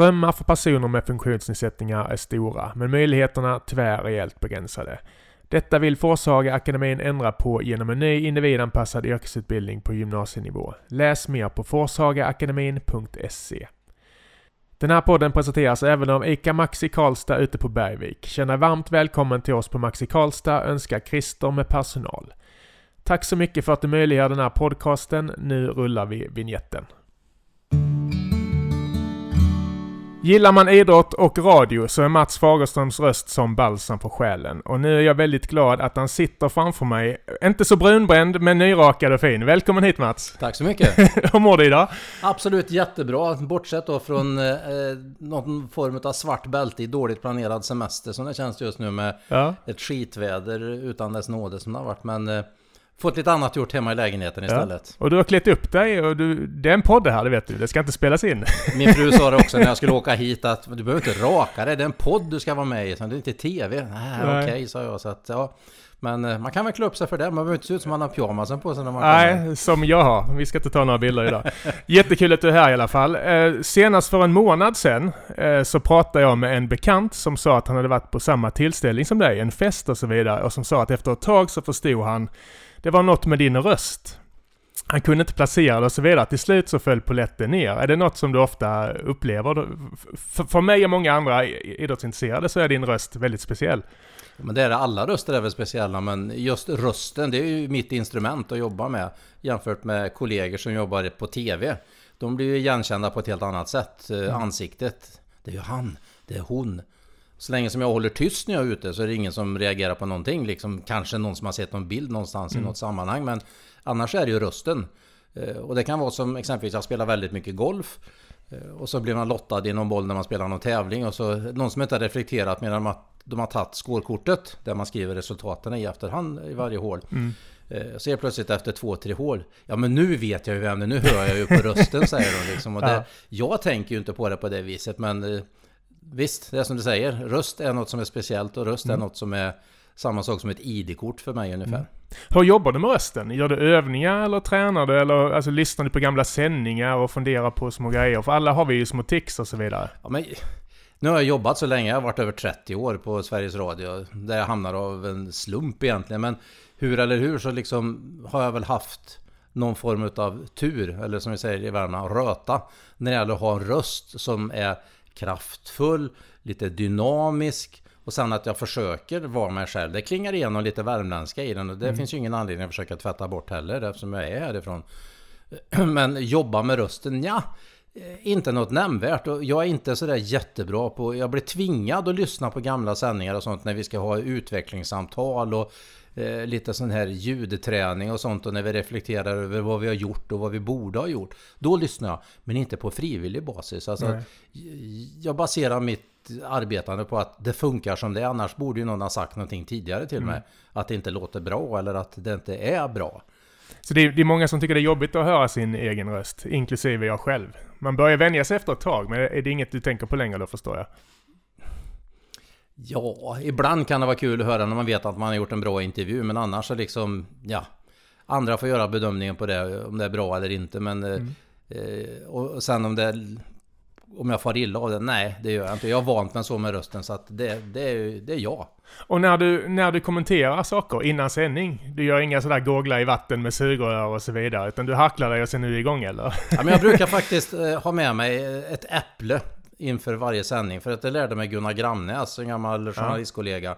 Drömmar för personer med funktionsnedsättningar är stora, men möjligheterna tyvärr rejält begränsade. Detta vill Forshaga-akademin ändra på genom en ny individanpassad yrkesutbildning på gymnasienivå. Läs mer på forshagaakademin.se. Den här podden presenteras även av ICA Maxi Karlstad ute på Bergvik. Känn dig varmt välkommen till oss på Maxi Karlstad, önskar Christer med personal. Tack så mycket för att du möjliggör den här podcasten. Nu rullar vi vignetten. Gillar man idrott och radio så är Mats Fagerströms röst som balsam på själen. Och nu är jag väldigt glad att han sitter framför mig. Inte så brunbränd, men nyrakad och fin. Välkommen hit Mats! Tack så mycket! Hur mår du idag? Absolut jättebra, bortsett då från eh, någon form av svart bälte i dåligt planerad semester som det känns just nu med ja. ett skitväder utan dess nåde som det har varit. Men eh, fått lite annat gjort hemma i lägenheten istället. Ja. Och du har klätt upp dig och du, det är en podd här, det vet du. Det ska inte spelas in. Min fru sa det också när jag skulle åka hit att du behöver inte raka dig, det är en podd du ska vara med i, det är inte TV. Nej, okej, okay, sa jag. Så att, ja. Men eh, man kan väl klä upp sig för det, man behöver inte se ut som man har pyjamasen på sig när man Nej, kommer. som jag har. Vi ska inte ta några bilder idag. Jättekul att du är här i alla fall. Eh, senast för en månad sedan eh, så pratade jag med en bekant som sa att han hade varit på samma tillställning som dig, en fest och så vidare, och som sa att efter ett tag så förstod han det var något med din röst. Han kunde inte placera det och så vidare. Till slut så föll poletten ner. Är det något som du ofta upplever? För mig och många andra idrottsintresserade så är din röst väldigt speciell. Men det är det, alla röster är väl speciella, men just rösten, det är ju mitt instrument att jobba med. Jämfört med kollegor som jobbar på TV. De blir ju igenkända på ett helt annat sätt. Mm. Ansiktet, det är ju han, det är hon. Så länge som jag håller tyst när jag är ute så är det ingen som reagerar på någonting. Liksom, kanske någon som har sett någon bild någonstans mm. i något sammanhang. Men annars är det ju rösten. Eh, och det kan vara som exempelvis jag spelar väldigt mycket golf. Eh, och så blir man lottad i någon boll när man spelar någon tävling. Och så någon som inte har reflekterat medan de har tagit skårkortet. Där man skriver resultaten i efterhand i varje hål. Mm. Eh, så helt plötsligt efter två, tre hål. Ja men nu vet jag ju vem det är, nu hör jag ju på rösten säger de liksom. Och det, ja. Jag tänker ju inte på det på det viset men visst, det är som du säger. Röst är något som är speciellt och röst mm. är något som är samma sak som ett ID-kort för mig ungefär. Mm. Hur jobbar du med rösten? Gör du övningar eller tränar du? Eller alltså, lyssnar du på gamla sändningar och funderar på små grejer? För alla har vi ju små tics och så vidare. Ja, men, nu har jag jobbat så länge, jag har varit över 30 år på Sveriges Radio. Där jag hamnar av en slump egentligen. Men hur eller hur så liksom har jag väl haft någon form av tur, eller som vi säger i Värmland, röta. När det gäller att ha en röst som är kraftfull, lite dynamisk och sen att jag försöker vara mig själv. Det klingar igenom lite värmländska i den och det mm. finns ju ingen anledning att försöka tvätta bort heller eftersom jag är härifrån. Men jobba med rösten, ja inte något nämnvärt och jag är inte sådär jättebra på... Jag blir tvingad att lyssna på gamla sändningar och sånt när vi ska ha utvecklingssamtal och eh, lite sån här ljudträning och sånt och när vi reflekterar över vad vi har gjort och vad vi borde ha gjort. Då lyssnar jag, men inte på frivillig basis. Alltså, jag baserar mitt arbetande på att det funkar som det är. Annars borde ju någon ha sagt någonting tidigare till mm. mig. Att det inte låter bra eller att det inte är bra. Så det är, det är, många som tycker det är jobbigt att höra sin egen röst, inklusive jag själv. Man börjar vänja sig efter ett tag, men är det inget du tänker på längre då förstår jag? Ja, ibland kan det vara kul att höra när man vet att man har gjort en bra intervju, men annars så liksom, ja. Andra får göra bedömningen på det, om det är bra eller inte, men... Eh, mm. Eh, och sen om det... Om jag far illa av det? Nej, det gör jag inte. Jag har vant mig så med rösten, så att det, det, är, det är jag. Och när du, när du kommenterar saker innan sändning, du gör inga sådär googla i vatten med sugrör och så vidare, utan du hacklar dig och sen är du igång eller? Ja, men jag brukar faktiskt eh, ha med mig ett äpple inför varje sändning. För att det lärde mig Gunnar Gramnäs, en gammal journalistkollega.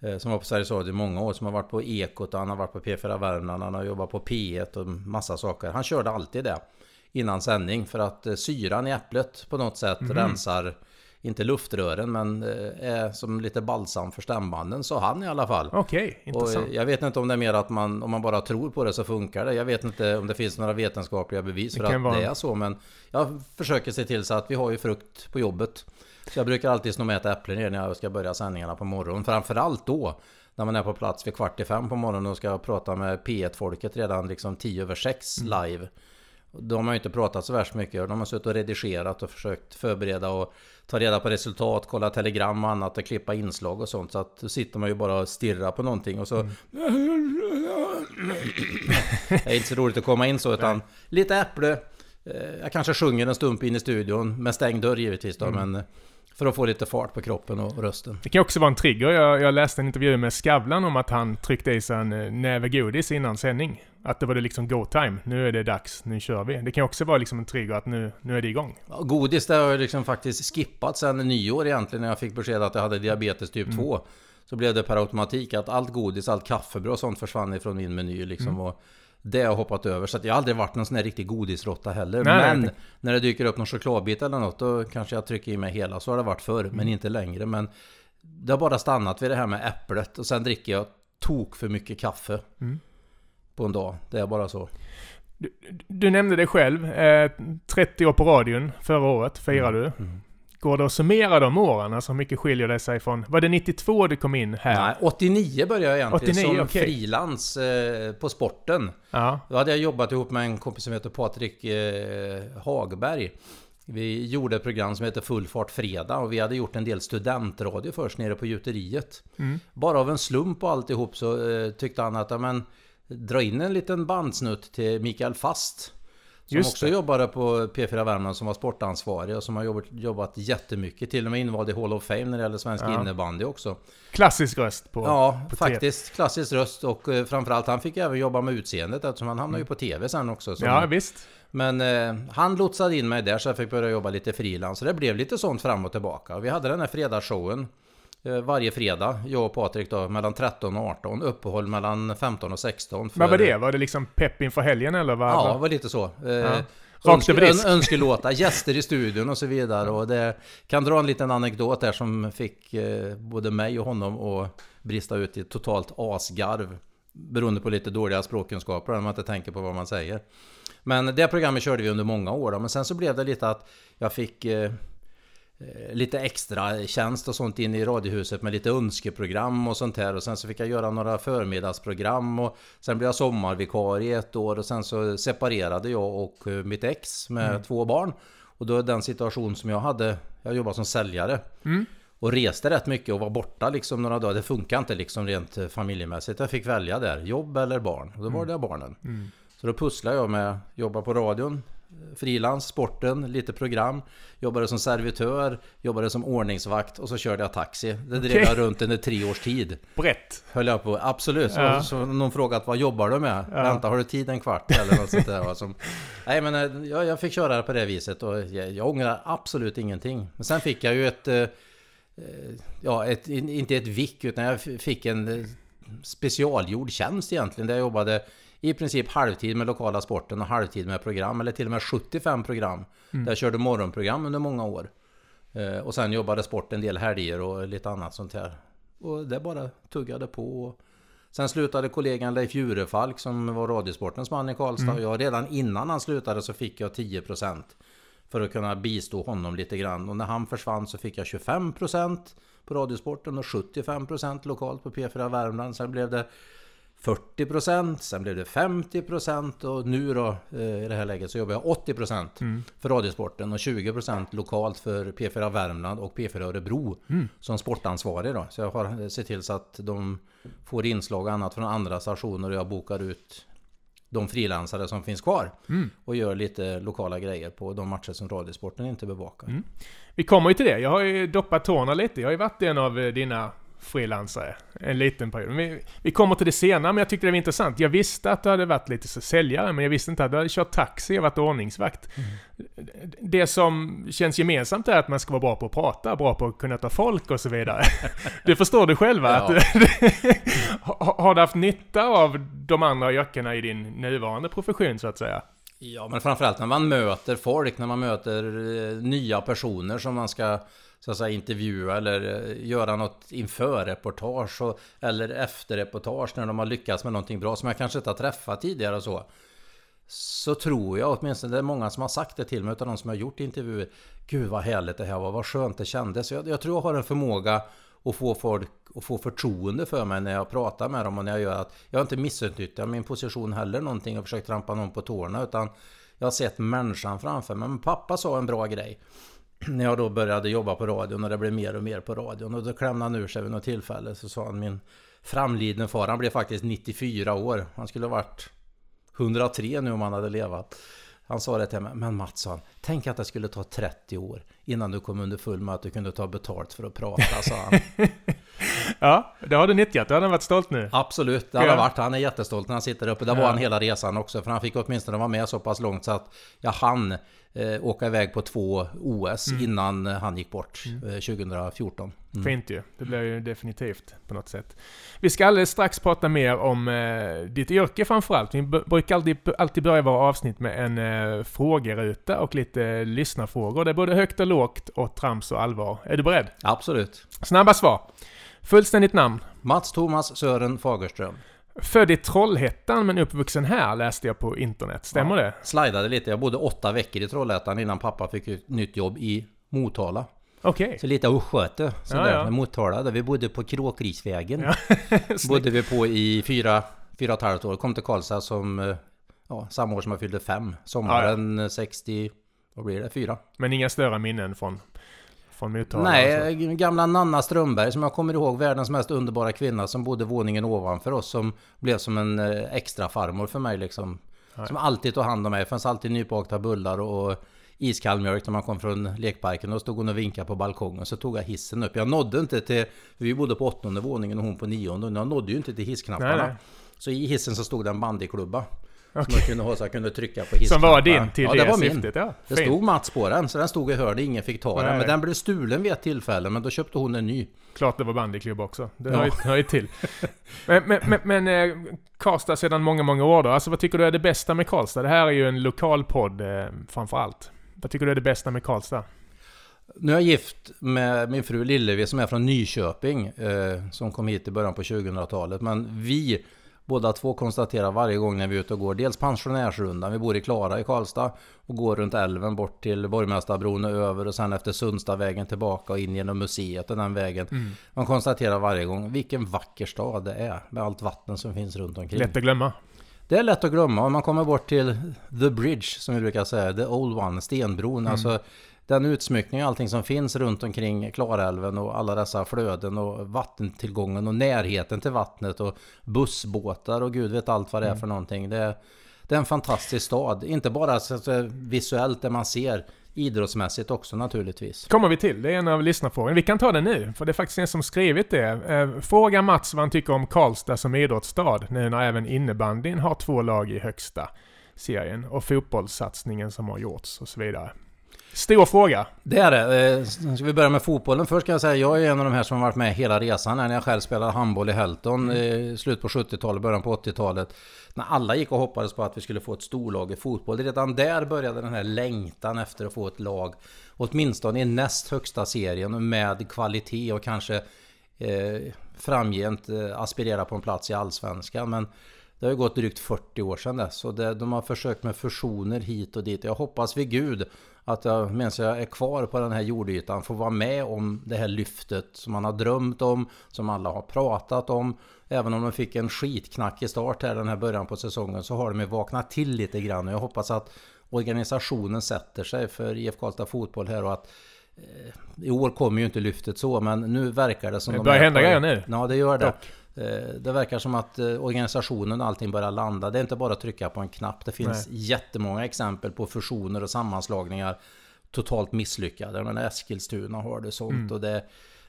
Eh, som var på Sveriges Radio i många år, som har varit på Ekot, han har varit på P4 Värmland, han har jobbat på P1 och massa saker. Han körde alltid det innan sändning för att eh, syran i äpplet på något sätt mm. rensar inte luftrören men eh, är som lite balsam för stämbanden, sa han i alla fall. Okej, okay, intressant. Och jag vet inte om det är mer att man, om man bara tror på det så funkar det. Jag vet inte om det finns några vetenskapliga bevis för att vara... det är så. Men jag försöker se till så att vi har ju frukt på jobbet. Så jag brukar alltid sno med ett äpple när jag ska börja sändningarna på morgonen. Framförallt då när man är på plats vid kvart i fem på morgonen och ska prata med P1-folket redan liksom tio över sex mm. De har ju inte pratat så värst mycket. De har suttit och redigerat och försökt förbereda och ta reda på resultat, kolla telegram och annat och klippa inslag och sånt. Så att då sitter man ju bara och stirrar på någonting och så... Mm. det är inte så roligt att komma in så utan lite äpple, eh, jag kanske sjunger en stump in i studion, med stängd dörr givetvis då, Mm. men för att få lite fart på kroppen och rösten. Det kan också vara en trigger. Jag, jag läste en intervju med Skavlan om att han tryckte i sig en eh, näve godis innan sändning. Att det var det liksom go time. Nu är det dags, nu kör vi. Det kan också vara liksom en trigger att nu, nu är det igång. Ja, Godis det har jag liksom faktiskt skippat sen nyår egentligen när jag fick besked att jag hade diabetes typ 2. Så blev det per automatik att allt godis, allt kaffebröd och sånt försvann ifrån min meny liksom. Och det har jag hoppat över. Så att jag har aldrig varit någon sån här riktig godisråtta heller. Nej, men nej. när det dyker upp någon chokladbit eller något då kanske jag trycker i mig hela. Så har det varit förr, men inte längre. Men det har bara stannat vid det här med äpplet. Och sen dricker jag tok för mycket kaffe. Mm. På en dag. Det är bara så. Du, du nämnde det själv. Eh, 30 år på radion förra året firar du. Mm. Går det att summera de åren? Alltså hur mycket skiljer det sig från... Var det 92 du kom in här? Nej, 89 började jag egentligen 89, som okej. frilans eh, på sporten. Ja. Då hade jag jobbat ihop med en kompis som heter Patrik eh, Hagberg. Vi gjorde ett program som heter Full fart fredag och vi hade gjort en del studentradio först nere på gjuteriet. Mm. Bara av en slump och alltihop så eh, tyckte han att, ja, men dra in en liten bandsnutt till Mikael Fast. Som Just också det. jobbade på P4 Värmland som var sportansvarig och som har jobbat, jobbat jättemycket. Till och med invald i Hall of Fame när det gäller svensk Ja. innebandy också. Klassisk röst på... Ja, på faktiskt. Klassisk röst och eh, framförallt han fick även jobba med utseendet eftersom han hamnade ju på TV sen också. Ja, visst. Men eh, han lotsade in mig där så jag fick börja jobba lite frilans. Så det blev lite sånt fram och tillbaka. Och vi hade den här fredagsshowen varje fredag. Jag och Patrik då mellan 13 och 18. Uppehåll mellan 15 och 16. för- Vad var det? Var det liksom pepp inför helgen eller? Vad, Ja, det var lite så. Eh, Ja. Rakt över disk. ön, önskelåtar, gäster i studion och så vidare. Och det kan dra en liten anekdot där som fick eh, både mig och honom att brista ut i ett totalt asgarv. Beroende på lite dåliga språkkunskaper när man inte tänker på vad man säger. Men det programmet körde vi under många år då. Men sen så blev det lite att jag fick eh, eh, lite extra tjänst och sånt in i Radiohuset med lite önskeprogram och sånt här. Och sen så fick jag göra några förmiddagsprogram och sen blev jag sommarvikarie ett år och sen så separerade jag och eh, mitt ex med två barn. Och då den situation som jag hade, jag jobbade som säljare. Mm. Och reste rätt mycket och var borta liksom några dagar. Det funkar inte liksom rent eh, familjemässigt. Jag fick välja där, jobb eller barn. Och då var det barnen. Mm. Så då pusslade jag med att jobba på radion, eh, frilans, sporten, lite program. Jobbade som servitör, jobbade som ordningsvakt och så körde jag taxi. Det drev Okej. jag runt under tre års tid. Brett. Höll jag på, absolut. Så, Ja. så någon frågat vad jobbar du med? Ja. Vänta, har du tid en kvart? Eller något sånt där. Som, nej men eh, jag, jag fick köra på det viset och jag, jag ångrar absolut ingenting. Men sen fick jag ju ett... eh, eh, Ja, ett, in- inte ett vick utan jag fick en specialgjord tjänst egentligen. Där jag jobbade i princip halvtid med lokala sporten och halvtid med program. Eller till och med 75 program. Där jag körde morgonprogram under många år. Eh, Och sen jobbade sport en del helger och lite annat sånt här. Och det bara tuggade på. Sen slutade kollegan Leif Jurefalk som var Radiosportens man i Karlstad. Och jag redan innan han slutade så fick jag 10% för att kunna bistå honom lite grann. Och när han försvann så fick jag 25% på Radiosporten och 75% lokalt på P4 Värmland. Sen blev det 40% sen blev det 50% och nu då eh, i det här läget så jobbar jag 80% Mm. för Radiosporten och 20% lokalt för P4 Värmland och P4 Örebro Mm. som sportansvarig då. Så jag har eh, sett till så att de får inslag och annat från andra stationer och jag bokar ut de frilansare som finns kvar Mm. och gör lite lokala grejer på de matcher som Radiosporten inte bevakar. Mm. Vi kommer ju till det. Jag har ju doppat tårna lite. Jag har ju varit en av eh, dina frilansare en liten period. Vi, vi kommer till det senare, men jag tyckte det var intressant. Jag visste att du hade varit lite så säljare, men jag visste inte att du hade kört taxi och varit ordningsvakt. Det som känns gemensamt är att man ska vara bra på att prata, bra på att kunna ta folk och så vidare. Det förstår du själva. Ja. Att, har har du haft nytta av de andra yrkena i din nuvarande profession så att säga? Ja, men framförallt när man möter folk, när man möter eh, nya personer som man ska så att säga, intervjua eller eh, göra något inför reportage och, eller efter reportage när de har lyckats med någonting bra som jag kanske inte har träffat tidigare och så. Så tror jag, åtminstone det är många som har sagt det till mig utav de som har gjort intervjuer. Gud vad härligt det här var, vad skönt det kändes. Jag, jag tror jag har en förmåga att få folk att få förtroende för mig när jag pratar med dem och när jag gör att jag har inte missutnyttjat min position heller någonting och försökt trampa någon på tårna utan jag har sett människan framför mig. Men pappa sa en bra grej när jag då började jobba på radion och det blev mer och mer på radion och då klämde han ur sig vid något tillfälle så sa han min framlidne far, han blev faktiskt 94 år. Han skulle ha varit 103 nu om han hade levat. Han sa det till mig, men Mattsson, tänk att det skulle ta 30 år innan du kom under full med att du kunde ta betalt för att prata, sa han. ja, det har du nyttjat. Det har han varit stolt nu. Absolut, det har han varit. Han är jättestolt när han sitter uppe. Ja. var han hela resan också, för han fick åtminstone vara med så pass långt så att jag hann eh, åka iväg på två OS mm. innan han gick bort mm. eh, 2014. Mm. Fint ju. Det blir ju definitivt på något sätt. Vi ska alldeles strax prata mer om eh, ditt yrke framförallt. Vi brukar alltid, alltid börja våra avsnitt med en eh, frågeruta och lite eh, lyssnarfrågor. Det är både högt och lågt och trams och allvar. Är du beredd? Absolut. Snabba svar. Fullständigt namn? Mats Thomas Sören Fagerström. Född i Trollhättan men uppvuxen här läste jag på internet. Stämmer ja, det? Slidade lite. Jag bodde åtta veckor i Trollhättan innan pappa fick ett nytt jobb i Motala. Okej. Okay. Så lite Östgöte sådär, ja, ja. Motala. Där vi bodde på Kråkrisvägen. Ja. bodde vi på i fyra, fyra och ett halvt år. Kom till Karlstad som, eh, ja, samma år som jag fyllde fem. Sommaren ja, 60, vad blir det, fyra. Men inga större minnen från från Motala? Nej, alltså. gamla Nanna Strömberg som jag kommer ihåg, världens mest underbara kvinna som bodde våningen ovanför oss. Som blev som en eh, extra farmor för mig liksom. Nej. Som alltid tog hand om mig. Det fanns alltid nybakta bullar och iskall mjölk när man kom från lekparken. Då stod hon och vinkade på balkongen. Så tog jag hissen upp. Jag nådde inte till... Vi bodde på åttonde våningen och hon på nionde. Jag nådde ju inte till hissknapparna. Nej, nej. Så i hissen så stod det en bandyklubba. Okay. Som jag kunde ha så jag kunde trycka på hissknappen. Som var din till ja, det, det var min. Ja, det stod Mats på den, så den stod i hörde, ingen fick ta den. Men den blev stulen vid ett tillfälle, men då köpte hon en ny. Klart det var bandyklubba också. Det ja. hör ju till. men men, men, men eh, Karlstad sedan många, många år då. Alltså vad tycker du är det bästa med Karlstad? Det här är ju en lokal podd eh, framför allt. Vad tycker du är det bästa med Karlstad? Nu är jag gift med min fru Lillevi som är från Nyköping. Eh, som kom hit i början på 2000-talet. Men vi båda två konstaterar varje gång när vi är ute och går. Dels pensionärsrundan, vi bor i Klara i Karlstad. Och går runt älven bort till Borgmästarbron och över och sen efter Sundstavägen tillbaka och in genom museet och den vägen. Mm. Man konstaterar varje gång vilken vacker stad det är med allt vatten som finns runt omkring. Lätt att glömma. Det är lätt att glömma. Om man kommer bort till The Bridge som vi brukar säga, The Old One, stenbron. Mm. Alltså den utsmyckning och allting som finns runt omkring Klarälven och alla dessa flöden och vattentillgången och närheten till vattnet och bussbåtar och gud vet allt vad det är mm. för någonting. Det är, det är en fantastisk stad. Inte bara så visuellt där man ser idrottsmässigt också naturligtvis. kommer vi till. Det är en av lyssnarfrågorna. Vi kan ta den nu, för det är faktiskt en som skrivit det. Eh, fråga Mats vad han tycker om Karlstad som idrottsstad, nu när även innebandyn har två lag i högsta serien och fotbollssatsningen som har gjorts och så vidare. Stor fråga. Det är det. Eh, ska vi börja med fotbollen? Först kan jag säga jag är en av de här som har varit med hela resan. När jag själv spelade handboll i Helton i eh, slutet på 70-talet, början på 80-talet. När alla gick och hoppades på att vi skulle få ett storlag i fotboll. Redan där började den här längtan efter att få ett lag. Åtminstone i näst högsta serien med kvalitet och kanske eh, framgent eh, aspirera på en plats i Allsvenskan. Men det har ju gått drygt 40 år sedan dess och det, de har försökt med fusioner hit och dit. Jag hoppas vid Gud att jag medan jag är kvar på den här jordytan får vara med om det här lyftet som man har drömt om, som alla har pratat om. Även om de fick en skitknackig start här den här början på säsongen så har de ju vaknat till lite grann. Och jag hoppas att organisationen sätter sig för IF Karlstad Fotboll här och att eh, i år kommer ju inte lyftet så, men nu verkar det som... Det börjar de hända grejer nu. Ja, det gör det. Dock. Eh, det verkar som att eh, organisationen och allting börjar landa. Det är inte bara att trycka på en knapp. Det finns Nej. jättemånga exempel på fusioner och sammanslagningar totalt misslyckade. Menar Eskilstuna har det sånt mm. och det,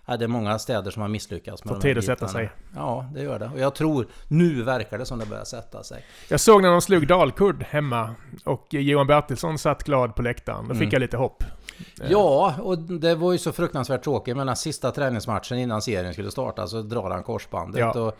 ja, det är många städer som har misslyckats med Får tid att sätta sig. Ja, det gör det. Och jag tror, nu verkar det som det börjar sätta sig. Jag såg när de slog Dalkurd hemma och Johan Bertilsson satt glad på läktaren. Då fick mm. jag lite hopp. Ja, och det var ju så fruktansvärt tråkigt. Men den sista träningsmatchen innan serien skulle starta så drar han korsbandet. Ja. Och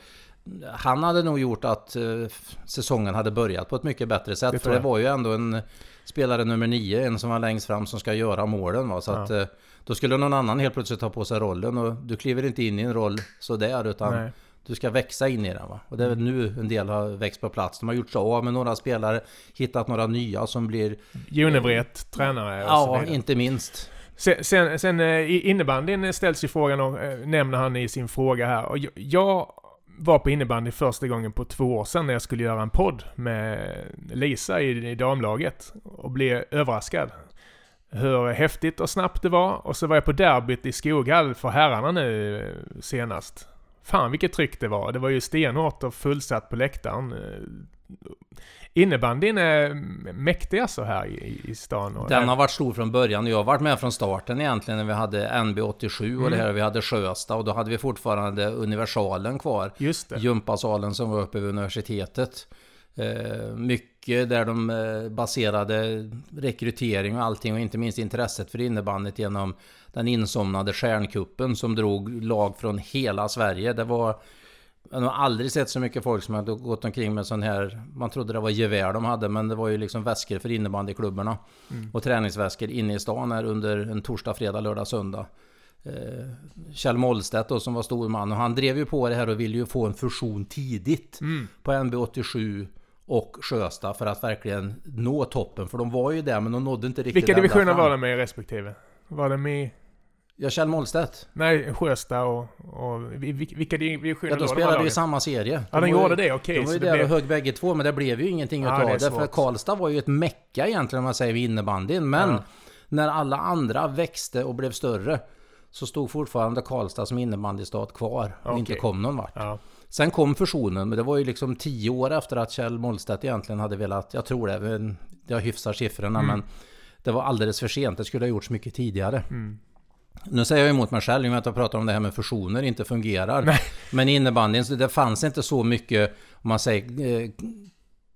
han hade nog gjort att uh, säsongen hade börjat på ett mycket bättre sätt. Det för det var ju ändå en spelare nummer nio, en som var längst fram som ska göra målen. Va? Så ja. att, uh, då skulle någon annan helt plötsligt ta på sig rollen och du kliver inte in i en roll sådär utan Nej. Du ska växa in i den va? Och det är väl nu en del har växt på plats. De har gjort sig av med några spelare, hittat några nya som blir... Junevret, tränare och Ja, så inte minst. Sen, sen, sen eh, innebandyn ställs ju frågan, och äh, nämner han i sin fråga här. Och jag, jag var på innebandy första gången på två år sedan när jag skulle göra en podd med Lisa i, i damlaget. Och blev överraskad hur häftigt och snabbt det var. Och så var jag på derbyt i Skoghall för herrarna nu eh, senast. Fan vilket tryck det var. Det var ju stenhårt och fullsatt på läktaren. Innebandyn är mäktig alltså här i, i stan. Och Den har varit stor från början. Jag har varit med från starten egentligen när vi hade NB87 och det här. Vi hade Sjösta och då hade vi fortfarande Universalen kvar. Just det. Gympasalen som var uppe vid universitetet. Eh, mycket där de eh, baserade rekrytering och allting och inte minst intresset för innebandet genom den insomnade stjärnkuppen som drog lag från hela Sverige. Det var jag har aldrig sett så mycket folk som hade gått omkring med sån här... Man trodde det var gevär de hade, men det var ju liksom väskor för innebandyklubbarna. Mm. Och träningsväskor inne i stan här under en torsdag, fredag, lördag, söndag. Eh, Kjell Mollstedt då som var storman och han drev ju på det här och ville ju få en fusion tidigt mm. på NB87 och Sjösta för att verkligen nå toppen. För de var ju där men de nådde inte riktigt Vilka divisioner var de med i respektive? Var de med Ja, Kjell Mollstedt. Nej, Sjösta och... och vilka divisioner Ja, de spelade ju i samma serie. Ja, de, de gjorde det, okej. Okay, de var ju där blev... och högg bägge två, men det blev ju ingenting ja, utav det. För Karlstad var ju ett mecka egentligen, om man säger, vid innebandyn. Men ja. när alla andra växte och blev större, så stod fortfarande Karlstad som innebandystat kvar och okay. inte kom någon vart. Ja. Sen kom fusionen, men det var ju liksom tio år efter att Kjell Mollstedt egentligen hade velat, jag tror det, jag hyfsar siffrorna, mm. men det var alldeles för sent. Det skulle ha gjorts mycket tidigare. Mm. Nu säger jag emot mig själv i och med att jag pratar om det här med fusioner inte fungerar. Nej. Men innebandyn, det fanns inte så mycket, om man säger, eh,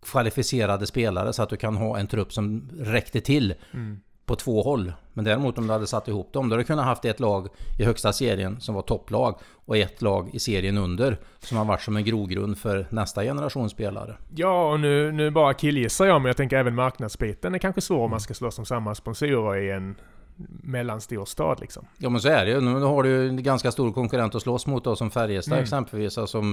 kvalificerade spelare så att du kan ha en trupp som räckte till. Mm. På två håll. Men däremot om du hade satt ihop dem, då hade du kunnat haft ett lag i högsta serien som var topplag och ett lag i serien under som har varit som en grogrund för nästa generation spelare. Ja, och nu, nu bara killgissar jag, men jag tänker även marknadsbiten är kanske svår om man ska slåss om samma sponsorer i en mellanstor stad liksom. Ja men så är det ju. Nu har du ju en ganska stor konkurrent att slåss mot då, som Färjestad mm. exempelvis. Som alltså,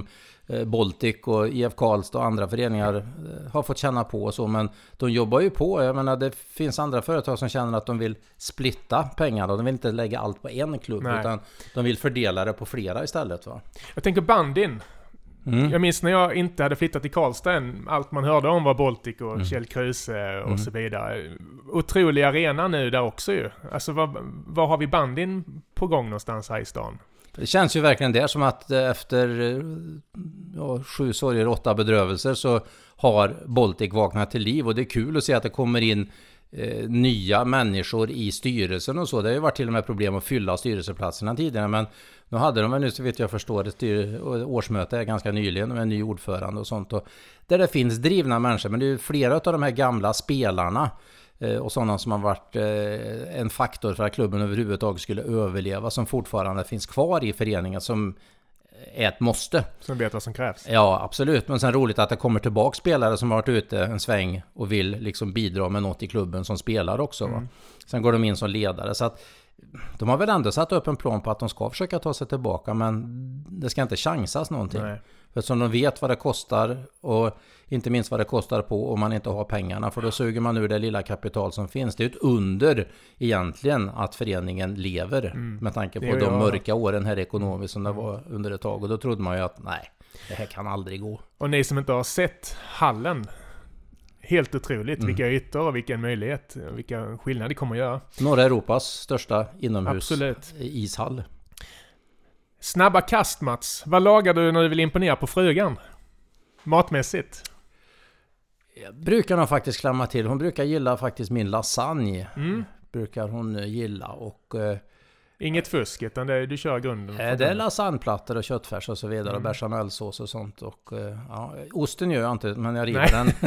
eh, Baltic och IF Karlstad och andra föreningar eh, har fått känna på och så. Men de jobbar ju på. Jag menar det finns andra företag som känner att de vill splitta pengarna. De vill inte lägga allt på en klubb. Nej. Utan de vill fördela det på flera istället va. Jag tänker bandin. Mm. Jag minns när jag inte hade flyttat till Karlstad än. Allt man hörde om var Baltic och mm. Kjell Kruse och mm. så vidare. Otrolig arena nu där också ju. Alltså var, har vi bandin på gång någonstans här i stan? Det känns ju verkligen där som att eh, efter ja, sju sorger, åtta bedrövelser så har Baltic vaknat till liv och det är kul att se att det kommer in eh, nya människor i styrelsen och så. Det har ju varit till och med problem att fylla styrelseplatserna tidigare men nu hade de väl nu så vet jag förstår ett årsmöte ganska nyligen med en ny ordförande och sånt. Och där det finns drivna människor, men det är flera av de här gamla spelarna eh, och sådana som har varit eh, en faktor för att klubben överhuvudtaget skulle överleva som fortfarande finns kvar i föreningen som är ett måste. Som vet vad som krävs. Ja, absolut. Men sen roligt att det kommer tillbaka spelare som har varit ute en sväng och vill liksom bidra med något i klubben som spelar också. Mm. Sen går de in som ledare. Så att de har väl ändå satt upp en plan på att de ska försöka ta sig tillbaka men det ska inte chansas någonting. Nej. Eftersom de vet vad det kostar och inte minst vad det kostar på om man inte har pengarna. För då suger man ur det lilla kapital som finns. Det är ett under egentligen att föreningen lever. Mm. Med tanke på de jag. mörka åren här ekonomiskt som det var under ett tag. Och då trodde man ju att nej, det här kan aldrig gå. Och ni som inte har sett hallen Helt otroligt mm. vilka ytor och vilken möjlighet, vilka skillnader det kommer att göra. Norra Europas största inomhus Absolut. ishall. Snabba kast Mats. Vad lagar du när du vill imponera på frugan? Matmässigt? Jag brukar nog faktiskt klämma till. Hon brukar gilla faktiskt min lasagne. Mm. Brukar hon gilla och... Eh, Inget fusk, utan det, du kör grunden? Eh, det är lasagneplattor och köttfärs och så vidare. Mm. Och bechamelsås och sånt. Och, eh, ja, osten gör jag inte, men jag river den.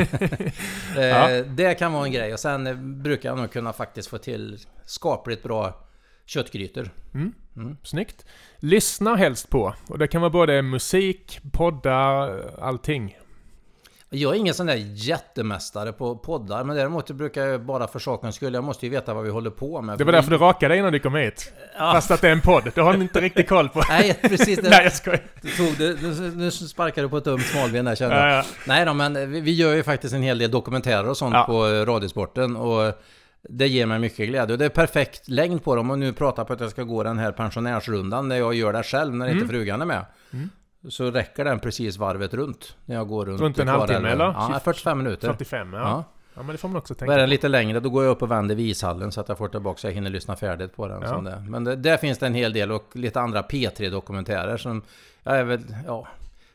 Eh, ja. Det kan vara en grej. Och sen brukar jag nog kunna faktiskt få till skapligt bra köttgrytor. Mm. Mm. Snyggt. Lyssna helst på. Och det kan vara både musik, poddar, allting. Jag är ingen sån där jättemästare på poddar, men däremot brukar jag bara för sakens skull, jag måste ju veta vad vi håller på med. Det var därför du rakade innan du kom hit. Ja. Fast att det är en podd, det har du inte riktigt koll på. Nej, precis. Det, Nej, jag skojar. Tog det, nu, nu sparkar du på ett ömt smalben där känner jag. Ja, ja. Nej då, men vi, vi, gör ju faktiskt en hel del dokumentärer och sånt ja. på Radiosporten. Och det ger mig mycket glädje. Och det är perfekt längd på dem. Och nu pratar på att jag ska gå den här pensionärsrundan, där jag gör det själv när mm. inte frugan är med. Mm. Så räcker den precis varvet runt. När jag går runt. Runt en halvtimme eller? Ja, 45 minuter. 45 ja. ja. Ja men det får man också tänka. Är den lite längre då går jag upp och vänder vishallen så att jag får tillbaka så jag hinner lyssna färdigt på den. Ja. Som det. Men det, där finns det en hel del och lite andra P3 dokumentärer som... Jag är väl... Ja,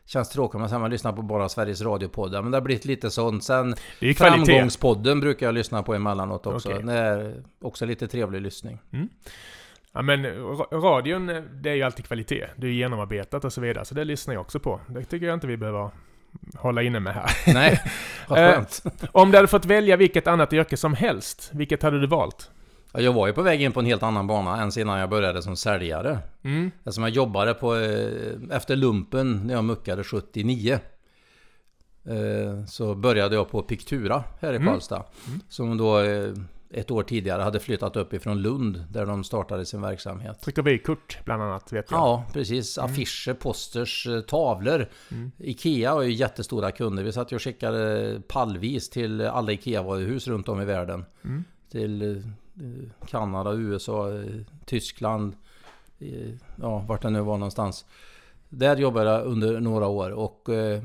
Känns tråkigt om man lyssnar på bara Sveriges Radio-poddar. Men det har blivit lite sånt. Sen. Framgångspodden brukar jag lyssna på emellanåt också. Okej. Det är också lite trevlig lyssning. Ja men ra- radion, eh, det är ju alltid kvalitet. Det är genomarbetat och så vidare. Så det lyssnar jag också på. Det tycker jag inte vi behöver hålla inne med här. Nej, vad Eh, skönt. Om du hade fått välja vilket annat yrke som helst, vilket hade du valt? Ja, Jag var ju på väg in på en helt annan bana än innan jag började som säljare. Mm. Eftersom jag jobbade på, eh, efter lumpen när jag muckade 79. eh, Så började jag på Pictura här i Mm. Karlstad. Som då eh, ett år tidigare hade flyttat upp ifrån Lund där de startade sin verksamhet. Trycker vi kort bland annat, vet jag. Ja, precis. Affischer, posters, eh, tavlor. Ikea var ju jättestora kunder. Vi satt ju och skickade pallvis till alla Ikea-varuhus runt om i världen. Mm. Till eh, Kanada, USA, eh, Tyskland. Ja, vart det nu var någonstans. Där jobbade jag under några år och eh,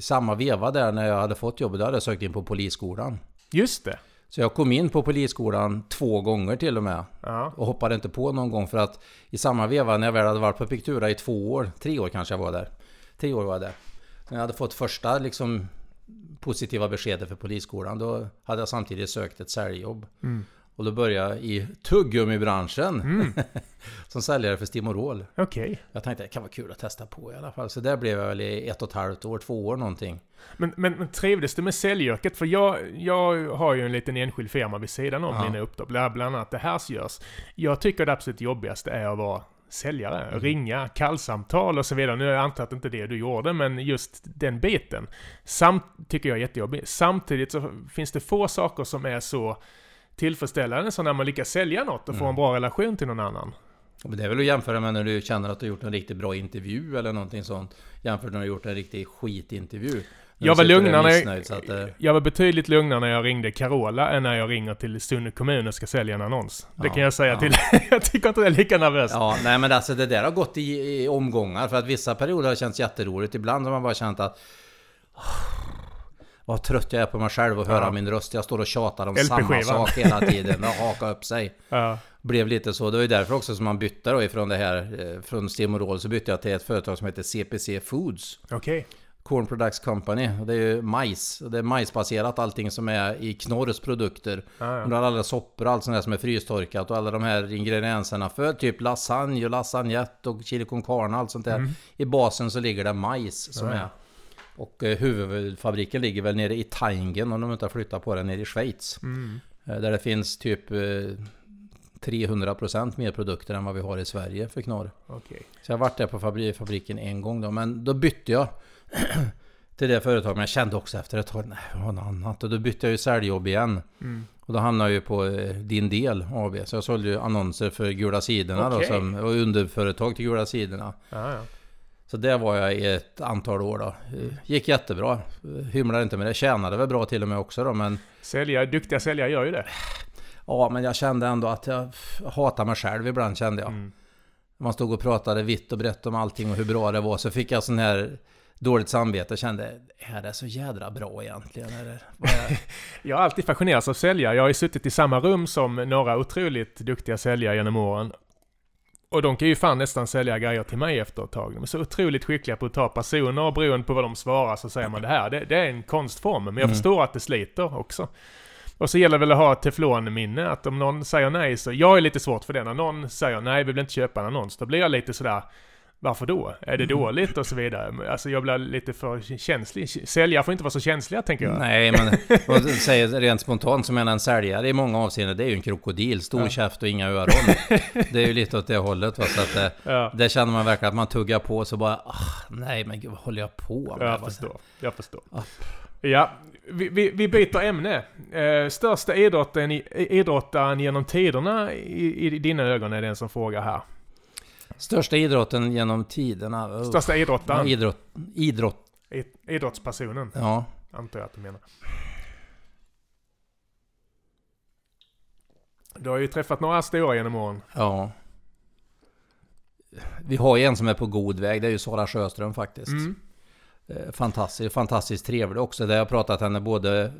samma veva där när jag hade fått jobbet, då hade jag sökt in på polisskolan. Just det. Så jag kom in på polisskolan två gånger till och med. Ja. Och hoppade inte på någon gång för att i samma veva när jag väl hade varit på Pictura i två år, tre år kanske jag var där. Tre år var jag där. När jag hade fått första liksom positiva beskedet för polisskolan då hade jag samtidigt sökt ett säljjobb. Mm. Och då började jag i tuggummibranschen som säljare för Stimorol. Okej. Jag tänkte det kan vara kul att testa på i alla fall. Så där blev jag väl i ett och ett halvt år, två år någonting. Men, men, men trivdes du med säljyrket? För jag, jag har ju en liten enskild firma vid sidan om Ja. mina uppdrag, bland bland annat det här görs. Jag tycker det absolut jobbigaste är att vara säljare. Mm. Ringa, kallsamtal och så vidare. Nu har jag antar att inte det du gjorde, men just den biten. Samt, tycker jag är jättejobbig. Samtidigt så finns det få saker som är så tillfredsställande som när man lyckas sälja något och få Mm. en bra relation till någon annan. Men det är väl att jämföra med när du känner att du har gjort en riktigt bra intervju eller någonting sånt. Jämfört med när du har gjort en riktig skitintervju. Jag var, lugnare missnöjd, eh, jag, var betydligt lugnare när jag ringde Carola än när jag ringer till Sunne kommun och ska sälja en annons. Det Ja, kan jag säga ja. till. jag tycker inte det är lika nervöst. Ja, nej men alltså det där har gått i, i omgångar. För att vissa perioder har det känts jätteroligt. Ibland har man bara känt att... "Åh, Vad trött jag är på mig själv och höra Ja. min röst. Jag står och tjatar om samma sak hela tiden. Och hakar upp sig. Ja. Blev lite så. Det var ju därför också som man bytte då ifrån det här... eh, Från Stimorol så bytte jag till ett företag som heter CPC Foods. Okej. Corn Products Company. Det är ju majs. Det är majsbaserat allting som är i Knorrs produkter. Och ja. alla soppor och allt sånt där som är frystorkat och alla de här ingredienserna för typ lasagne och lasagnette och chili con carne och allt sånt där. I basen så ligger det majs som Mm. Ja, är. Och eh, huvudfabriken ligger väl nere i Taingen om de inte har flyttat på den nere i Schweiz. Mm. Eh, Där det finns typ eh, 300% mer produkter än vad vi har i Sverige för Knorr. Okej. Så jag har varit där på fabri- fabriken en gång då, men då bytte jag till det företaget. Men jag kände också efter ett tag, nej, jag har något annat. Och då bytte jag ju säljjobb igen. Mm. Och då hamnade jag ju på eh, Din Del AB. Så jag sålde ju annonser för Gula Sidorna Okej. då, som, och underföretag till Gula Sidorna. Ja, ja. Så där var jag i ett antal år då. Gick jättebra. Hymlade inte med det. Tjänade väl bra till och med också då, men... Säljare, duktiga säljare gör ju det. Ja, men jag kände ändå att jag hatar mig själv ibland kände jag. Mm. Man stod och pratade vitt och brett om allting och hur bra det var. Så fick jag sån här dåligt samvete och kände, är det så jädra bra egentligen? Eller. Jag har alltid fascinerats av säljare. Jag har ju suttit i samma rum som några otroligt duktiga säljare genom åren. Och de kan ju fan nästan sälja grejer till mig efter ett tag. De är så otroligt skickliga på att ta personer och beroende på vad de svarar så säger man det här. Det, det är en konstform, men jag Mm. förstår att det sliter också. Och så gäller det väl att ha ett teflonminne, att om någon säger nej så... Jag är lite svårt för det. När någon säger nej, vi vill inte köpa en annons, då blir jag lite sådär... Varför då? Är det Mm. dåligt? Och så vidare. Alltså jag blir lite för känslig. Säljare får inte vara så känsliga, tänker jag. Nej, men och säger rent spontant så menar en säljare i många avseenden, det är ju en krokodil. Stor Ja. käft och inga öron. Det är ju lite åt det hållet. Va? Så att, eh, Ja. där känner man verkligen att man tuggar på så bara, ah, nej men gud vad håller jag på med? Jag förstår. Jag förstår. Ja. Ja, vi, vi, vi byter ämne. Eh, största idrotten, idrottaren genom tiderna i, i dina ögon är den som frågar här. Största idrotten genom tiderna? Oh. Största Ja, idrottaren. idrott. Idrott. Idrottspersonen, Ja. antar jag att du menar. Du har ju träffat några stora genom åren. Ja. Vi har ju en som är på god väg, det är ju Sara Sjöström faktiskt. Mm. Eh, Fantastiskt, fantastiskt trevlig också. Där jag pratat henne både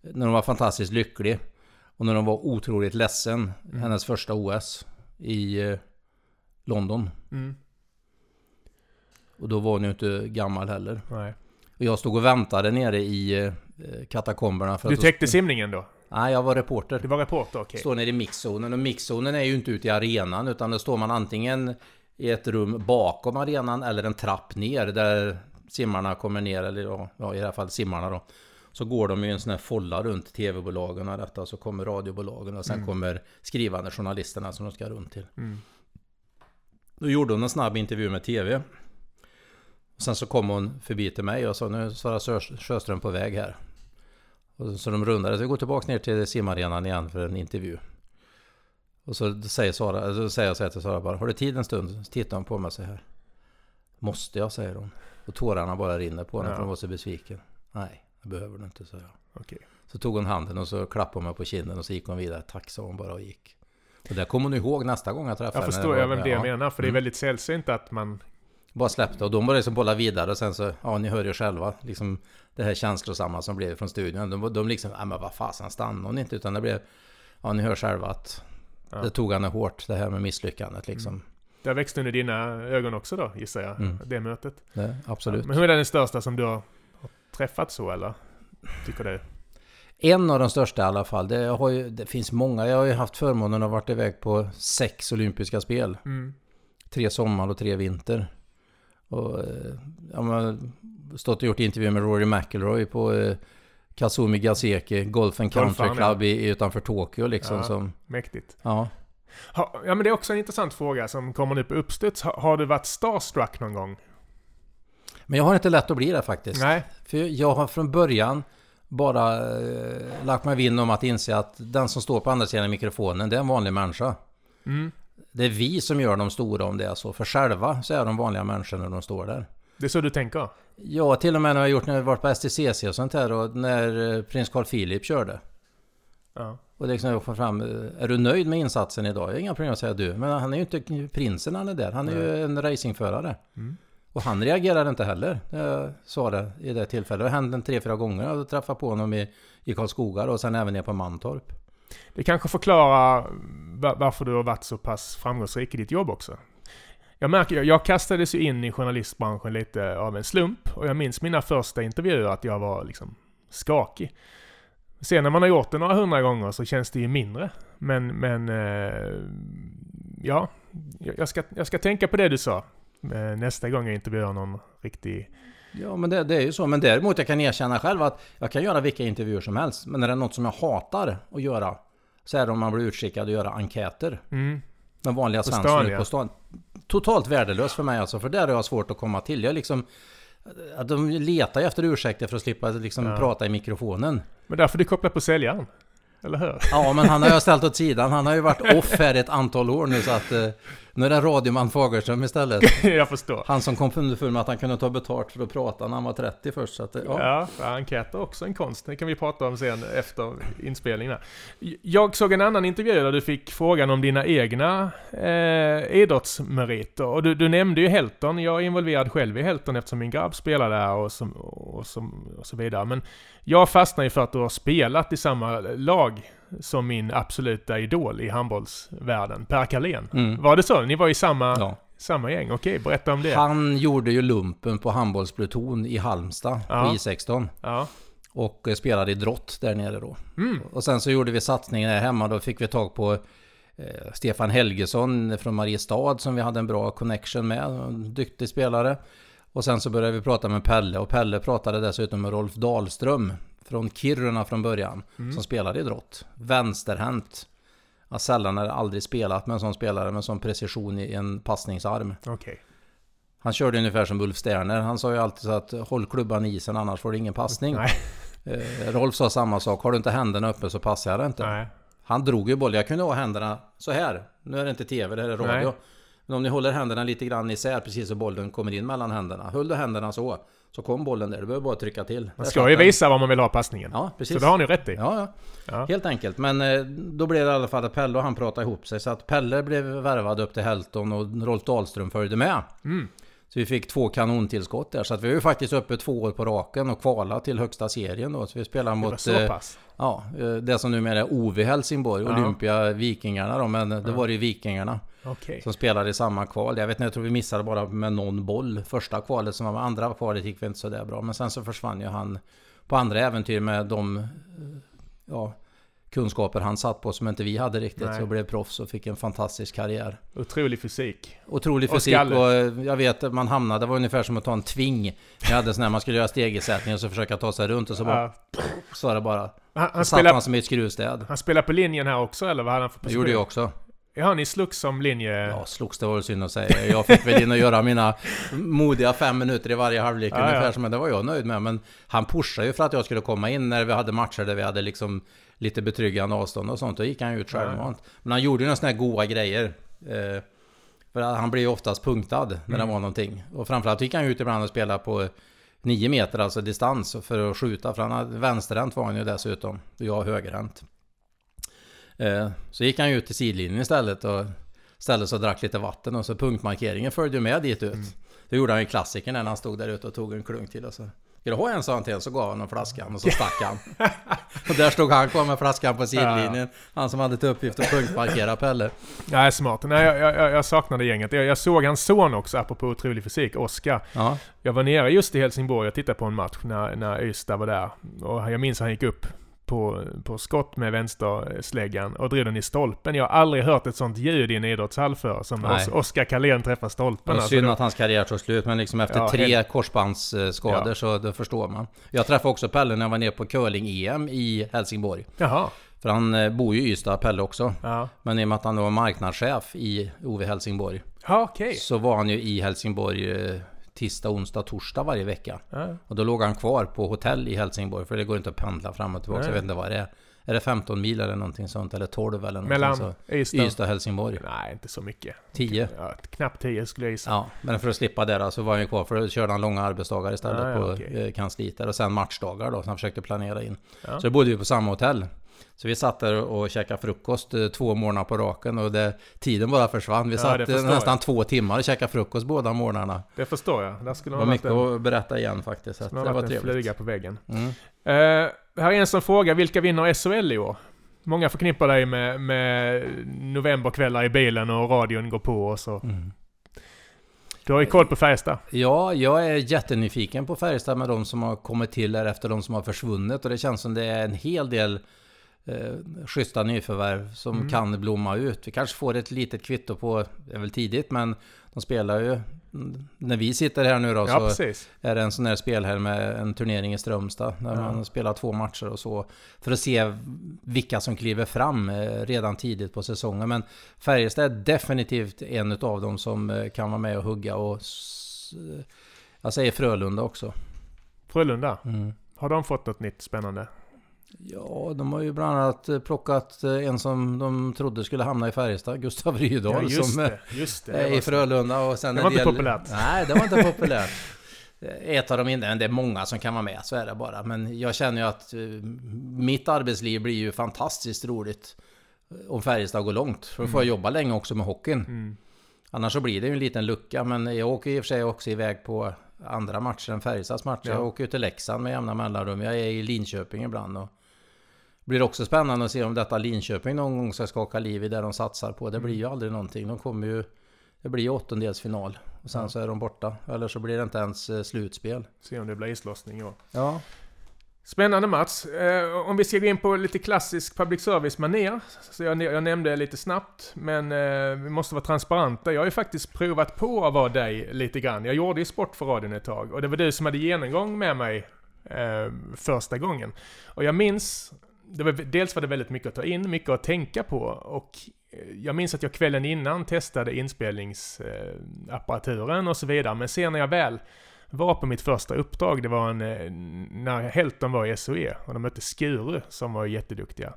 när hon var fantastiskt lycklig och när hon var otroligt ledsen. Mm. Hennes första OS i eh, London. Mm. Och då var hon ju inte gammal heller. Nej. Och jag stod och väntade nere i eh, katakomberna. För Du att täckte simningen då? Nej, jag var reporter. Du var reporter, okej. Står nere i mixzonen och mixzonen är ju inte ute i arenan utan då står man antingen i ett rum bakom arenan eller en trapp ner där simmarna kommer ner eller ja, i det här fallet simmarna då. Så går de i en sån här folla runt tv-bolagen och detta så kommer radiobolagen och sen kommer skrivande journalisterna som de ska runt till. Mm. Då gjorde hon en snabb intervju med tv. Sen så kom hon förbi till mig och sa nu är Sara Sjö- Sjöström på väg här. Och så de rundade, så vi går tillbaka ner till simarenan igen för en intervju. Och så säger, Sara, så säger jag så här till Sara bara, har du tid en stund? Så tittar hon på mig så här. Måste jag? säger hon. Och tårarna bara rinner på henne Ja. för hon var så besviken. Nej, det behöver du inte, sa jag. Okej. Så tog hon handen och så klappade hon mig på kinden och så gick hon vidare. Tack sa hon bara och gick. Och det kommer hon ihåg nästa gång jag träffade Jag henne. förstår jag vem det jag ja. menar, för det är Mm. väldigt sällsynt att man... Bara släppte och de började liksom bolla vidare och sen så, ja ni hör ju själva, liksom det här känslosamma som blev från studion. De, de liksom, ja men vad fasen stannade hon inte? Utan det blev, ja ni hör själva att Ja. det tog henne hårt det här med misslyckandet liksom. Det växte under dina ögon också då, gissar jag, Mm. det mötet. Det, absolut. Men hur är den största som du har träffat så, eller? Tycker du? En av de största i alla fall. Det, ju, det finns många. Jag har ju haft förmånen att ha varit iväg på sex olympiska spel. Mm. Tre sommar och tre vinter. Och eh, jag har stått och gjort intervjuer med Rory McIlroy på eh, Kazumi Gaseki Golf and Country Club i, utanför Tokyo liksom. Ja. Som, Mäktigt. ja. Ha, ja men det är också en intressant fråga som kommer nu på uppstuds. Ha, har du varit starstruck någon gång? Men jag har inte lätt att bli det faktiskt. Nej. För jag har från början bara eh, lagt mig vinn om att inse att den som står på andra sidan mikrofonen, det är en vanlig människa. Mm. Det är vi som gör dem stora om det är så. För själva så är de vanliga människor när de står där. Det är så du tänker? Ja, till och med när jag gjort när jag varit på STCC och sånt här och när eh, prins Carl Philip körde. Ja. Och liksom jag får fram, eh, är du nöjd med insatsen idag? Jag har inga problem att säga du. Men han är ju inte prinsen han är där. Han är ju en racingförare. Mm. Och han reagerade inte heller. Jag sa det i det tillfället. Det hände en tre, fyra gånger. Jag träffade på honom i, i Karlskoga och sen även ner på Mantorp. Det kanske förklarar varför du har varit så pass framgångsrik i ditt jobb också. Jag märker, jag- jag kastades ju in i journalistbranschen lite av en slump och jag minns mina första intervjuer att jag var liksom skakig. Sen när man har gjort det några hundra gånger så känns det ju mindre. Men, men eh, ja, jag ska, jag ska tänka på det du sa nästa gång jag intervjuar någon riktig... Ja, men det, det är ju så. Men däremot jag kan erkänna själv att jag kan göra vilka intervjuer som helst. Men när det är något som jag hatar att göra så är det om man blir utskickad att göra enkäter. Mm, med vanliga ute ja. på stan. Totalt värdelös för mig alltså, för där har jag svårt att komma till. Jag liksom... De letar ju efter ursäkter för att slippa liksom Ja. prata i mikrofonen. men därför du kopplar på säljaren. Eller hur? Ja, men han har jag ställt åt sidan. Han har ju varit off här ett antal år nu så att... Nu är det radioman Fagerström istället. jag förstår. Han som kom underfund med att han kunde ta betalt för att prata när han var 30 först. Så att, ja. Ja, enkäter är också en konst. Det kan vi prata om sen efter inspelningen. Jag såg en annan intervju där du fick frågan om dina egna eh, idrottsmeriter. Och du, du nämnde ju Helton. Jag är involverad själv i Helton eftersom min grabb spelar där och, som, och, som, och så vidare. Men jag fastnade ju för att du har spelat i samma lag som min absoluta idol i handbollsvärlden, Per Carlén. Mm. Var det så? Ni var i samma, Ja. samma gäng? Okej, berätta om det. Han gjorde ju lumpen på handbollspluton i Halmstad Ja. på I16. Ja. Och eh, spelade i drott där nere då. Mm. Och sen så gjorde vi satsningen här hemma. Då fick vi tag på eh, Stefan Helgesson från Mariestad som vi hade en bra connection med. En duktig spelare. Och sen så började vi prata med Pelle. Och Pelle pratade dessutom med Rolf Dahlström från Kiruna från början. Som spelade i drott. Vänsterhänt. Ja, sällan eller aldrig spelat med en sån spelare med sån precision i en passningsarm. Okej. Han körde ungefär som Ulf Sterner. Han sa ju alltid så att håll klubban i isen annars får du ingen passning. Nej. Eh, Rolf sa samma sak. Har du inte händerna uppe så passar jag det inte. Nej. Han drog ju bollen. Jag kunde ha händerna så här. Nu är det inte TV, det här är radio. Nej. Men om ni håller händerna lite grann isär precis så bollen kommer in mellan händerna. Höll du händerna så, så kom bollen där. Du behöver bara trycka till. Man ska ju visa var man vill ha passningen. Ja, precis. Så det har ni rätt i. Ja, ja. Ja. Helt enkelt. Men eh, då blev det i alla fall att Pelle och han pratade ihop sig. Så att Pelle blev värvad upp till Helton och Rolf Dahlström följde med. Mm. Så vi fick två kanontillskott där. Så att vi var ju faktiskt uppe två år på raken och kvala till högsta serien då. Så vi spelade mot... Så pass? Ja, det som numera är OV Helsingborg, ja. Olympia Vikingarna då, men det ja. var ju Vikingarna. Okay. Som spelade i samma kval. Jag vet inte, jag tror vi missade bara med någon boll första kvalet som var med. Andra kvalet gick vi inte så där bra. Men sen så försvann ju han på andra äventyr med de ja, kunskaper han satt på som inte vi hade riktigt. Nej. Så blev proffs och fick en fantastisk karriär. Otrolig fysik. Otrolig fysik och, och jag vet man hamnade, det var ungefär som att ta en tving. Jag hade sån här, man skulle göra stegersättning och så försöka ta sig runt och så bara... Ja. Så var det bara. Han, han satt man som i ett skruvstäd. Han spelar på linjen här också eller vad hade han för position? Det gjorde jag också. Ja, ni slogs som linje... Ja, slogs det var väl synd att säga. Jag fick väl in och göra mina modiga fem minuter i varje halvlek ja, ungefär, ja. men det var jag nöjd med. Men han pushade ju för att jag skulle komma in när vi hade matcher där vi hade liksom lite betryggande avstånd och sånt. Då gick han ju ut självmant. Ja. Men han gjorde ju några sådana här goa grejer. Eh, för han blev ju oftast punktad när mm. det var någonting. Och framförallt gick han ut ibland och spelade på 9 meter, alltså distans, för att skjuta. För han hade, vänsterhänt var han ju dessutom. Och jag högerhänt. Eh, så gick han ju ut till sidlinjen istället och ställde sig och drack lite vatten och så punktmarkeringen följde med dit ut. Mm. Det gjorde han ju klassiker när han stod där ute och tog en klunk till och så Ska du ha en sån till? Så gav han honom flaskan och så stack han. och där stod han kvar med flaskan på sidlinjen. Han som hade till uppgift att punktmarkera Pelle. Nej, smart. Nej, jag, jag, jag saknade gänget. Jag, jag, såg hans son också, apropå otrolig fysik, Oskar. Ja. Jag var nere just i Helsingborg och tittade på en match när, när Ystad var där. Och jag minns att han gick upp på, på skott med vänstersläggan och drog den i stolpen. Jag har aldrig hört ett sånt ljud i en idrottshall för som Nej. Oskar Karlén träffar stolpen. Det var synd att hans karriär tog slut, men liksom efter ja, tre helt... korsbandsskador ja. så det förstår man. Jag träffade också Pelle när jag var nere på curling-EM i Helsingborg. Jaha. För han eh, bor ju i Ystad, Pelle också. Ja. Men i och med att han var marknadschef i OV Helsingborg. Ja, okay. Så var han ju i Helsingborg eh, tisdag, onsdag, torsdag varje vecka. Ja. Och då låg han kvar på hotell i Helsingborg, för det går inte att pendla fram och tillbaka. Nej. Jag vet inte vad det är. Är det 15 mil eller någonting sånt? Eller 12 eller Mellan så. Ystad? Ystad och Helsingborg? Nej, inte så mycket. 10? Ja, knappt 10 skulle jag gissa. Ja, men för att slippa det då, så var han ju kvar. För då körde han långa arbetsdagar istället ah, på okay. Eh, kansliet där. Och sen matchdagar då, som han försökte planera in. Ja. Så då bodde vi på samma hotell. Så vi satt där och käkade frukost eh, två morgnar på raken och det, tiden bara försvann. Vi ja, satt nästan jag. två timmar och käkade frukost båda morgnarna. Det förstår jag. Där skulle det var mycket en, att berätta igen faktiskt. Så det var trevligt. en fluga på väggen. Mm. Uh, här är en som frågar, vilka vinner SHL i år? Många förknippar dig med, med novemberkvällar i bilen och radion går på och så. Mm. Du har ju koll på Färjestad. Ja, jag är jättenyfiken på Färjestad med de som har kommit till här efter de som har försvunnit. Och det känns som det är en hel del eh, schyssta nyförvärv som mm. kan blomma ut. Vi kanske får ett litet kvitto på, det är väl tidigt, men de spelar ju när vi sitter här nu då ja, så precis. är det en sån här spelhelg med en turnering i Strömstad. Där ja. man spelar två matcher och så. För att se vilka som kliver fram eh, redan tidigt på säsongen. Men Färjestad är definitivt en av dem som eh, kan vara med och hugga. Och jag säger Frölunda också. Frölunda? Mm. Har de fått något nytt spännande? Ja, de har ju bland annat eh, plockat eh, en som de trodde skulle hamna i Färjestad, Gustav Rydahl, ja, som det, just det, är i Frölunda. Och sen det var inte populärt. Nej, det var inte populärt. Ett av dem inte, det är många som kan vara med, så är det bara. Men jag känner ju att mitt arbetsliv blir ju fantastiskt roligt om Färjestad går långt. För då får jag mm. jobba länge också med hockeyn. Mm. Annars så blir det ju en liten lucka, men jag åker i och för sig också iväg på andra matcher än Färjestads matcher. Ja. Jag åker ju till Leksand med jämna mellanrum. Jag är i Linköping ibland. Och blir också spännande att se om detta Linköping någon gång ska skaka liv i det de satsar på. Det blir ju aldrig någonting. De kommer ju... Det blir ju åttondelsfinal. Och sen så är de borta. Eller så blir det inte ens eh, slutspel. Se om det blir islossning ja. Ja. Spännande Mats. Eh, om vi ska gå in på lite klassisk public service manér. Så jag, jag nämnde lite snabbt, men eh, vi måste vara transparenta. Jag har ju faktiskt provat på att vara dig lite grann. Jag gjorde ju sport för radion ett tag och det var du som hade genomgång med mig eh, första gången. Och jag minns det var, dels var det väldigt mycket att ta in, mycket att tänka på och eh, jag minns att jag kvällen innan testade inspelningsapparaturen och så vidare. Men sen när jag väl var på mitt första uppdrag, det var en, eh, när Helton var i SOE och de mötte Skuru som var jätteduktiga.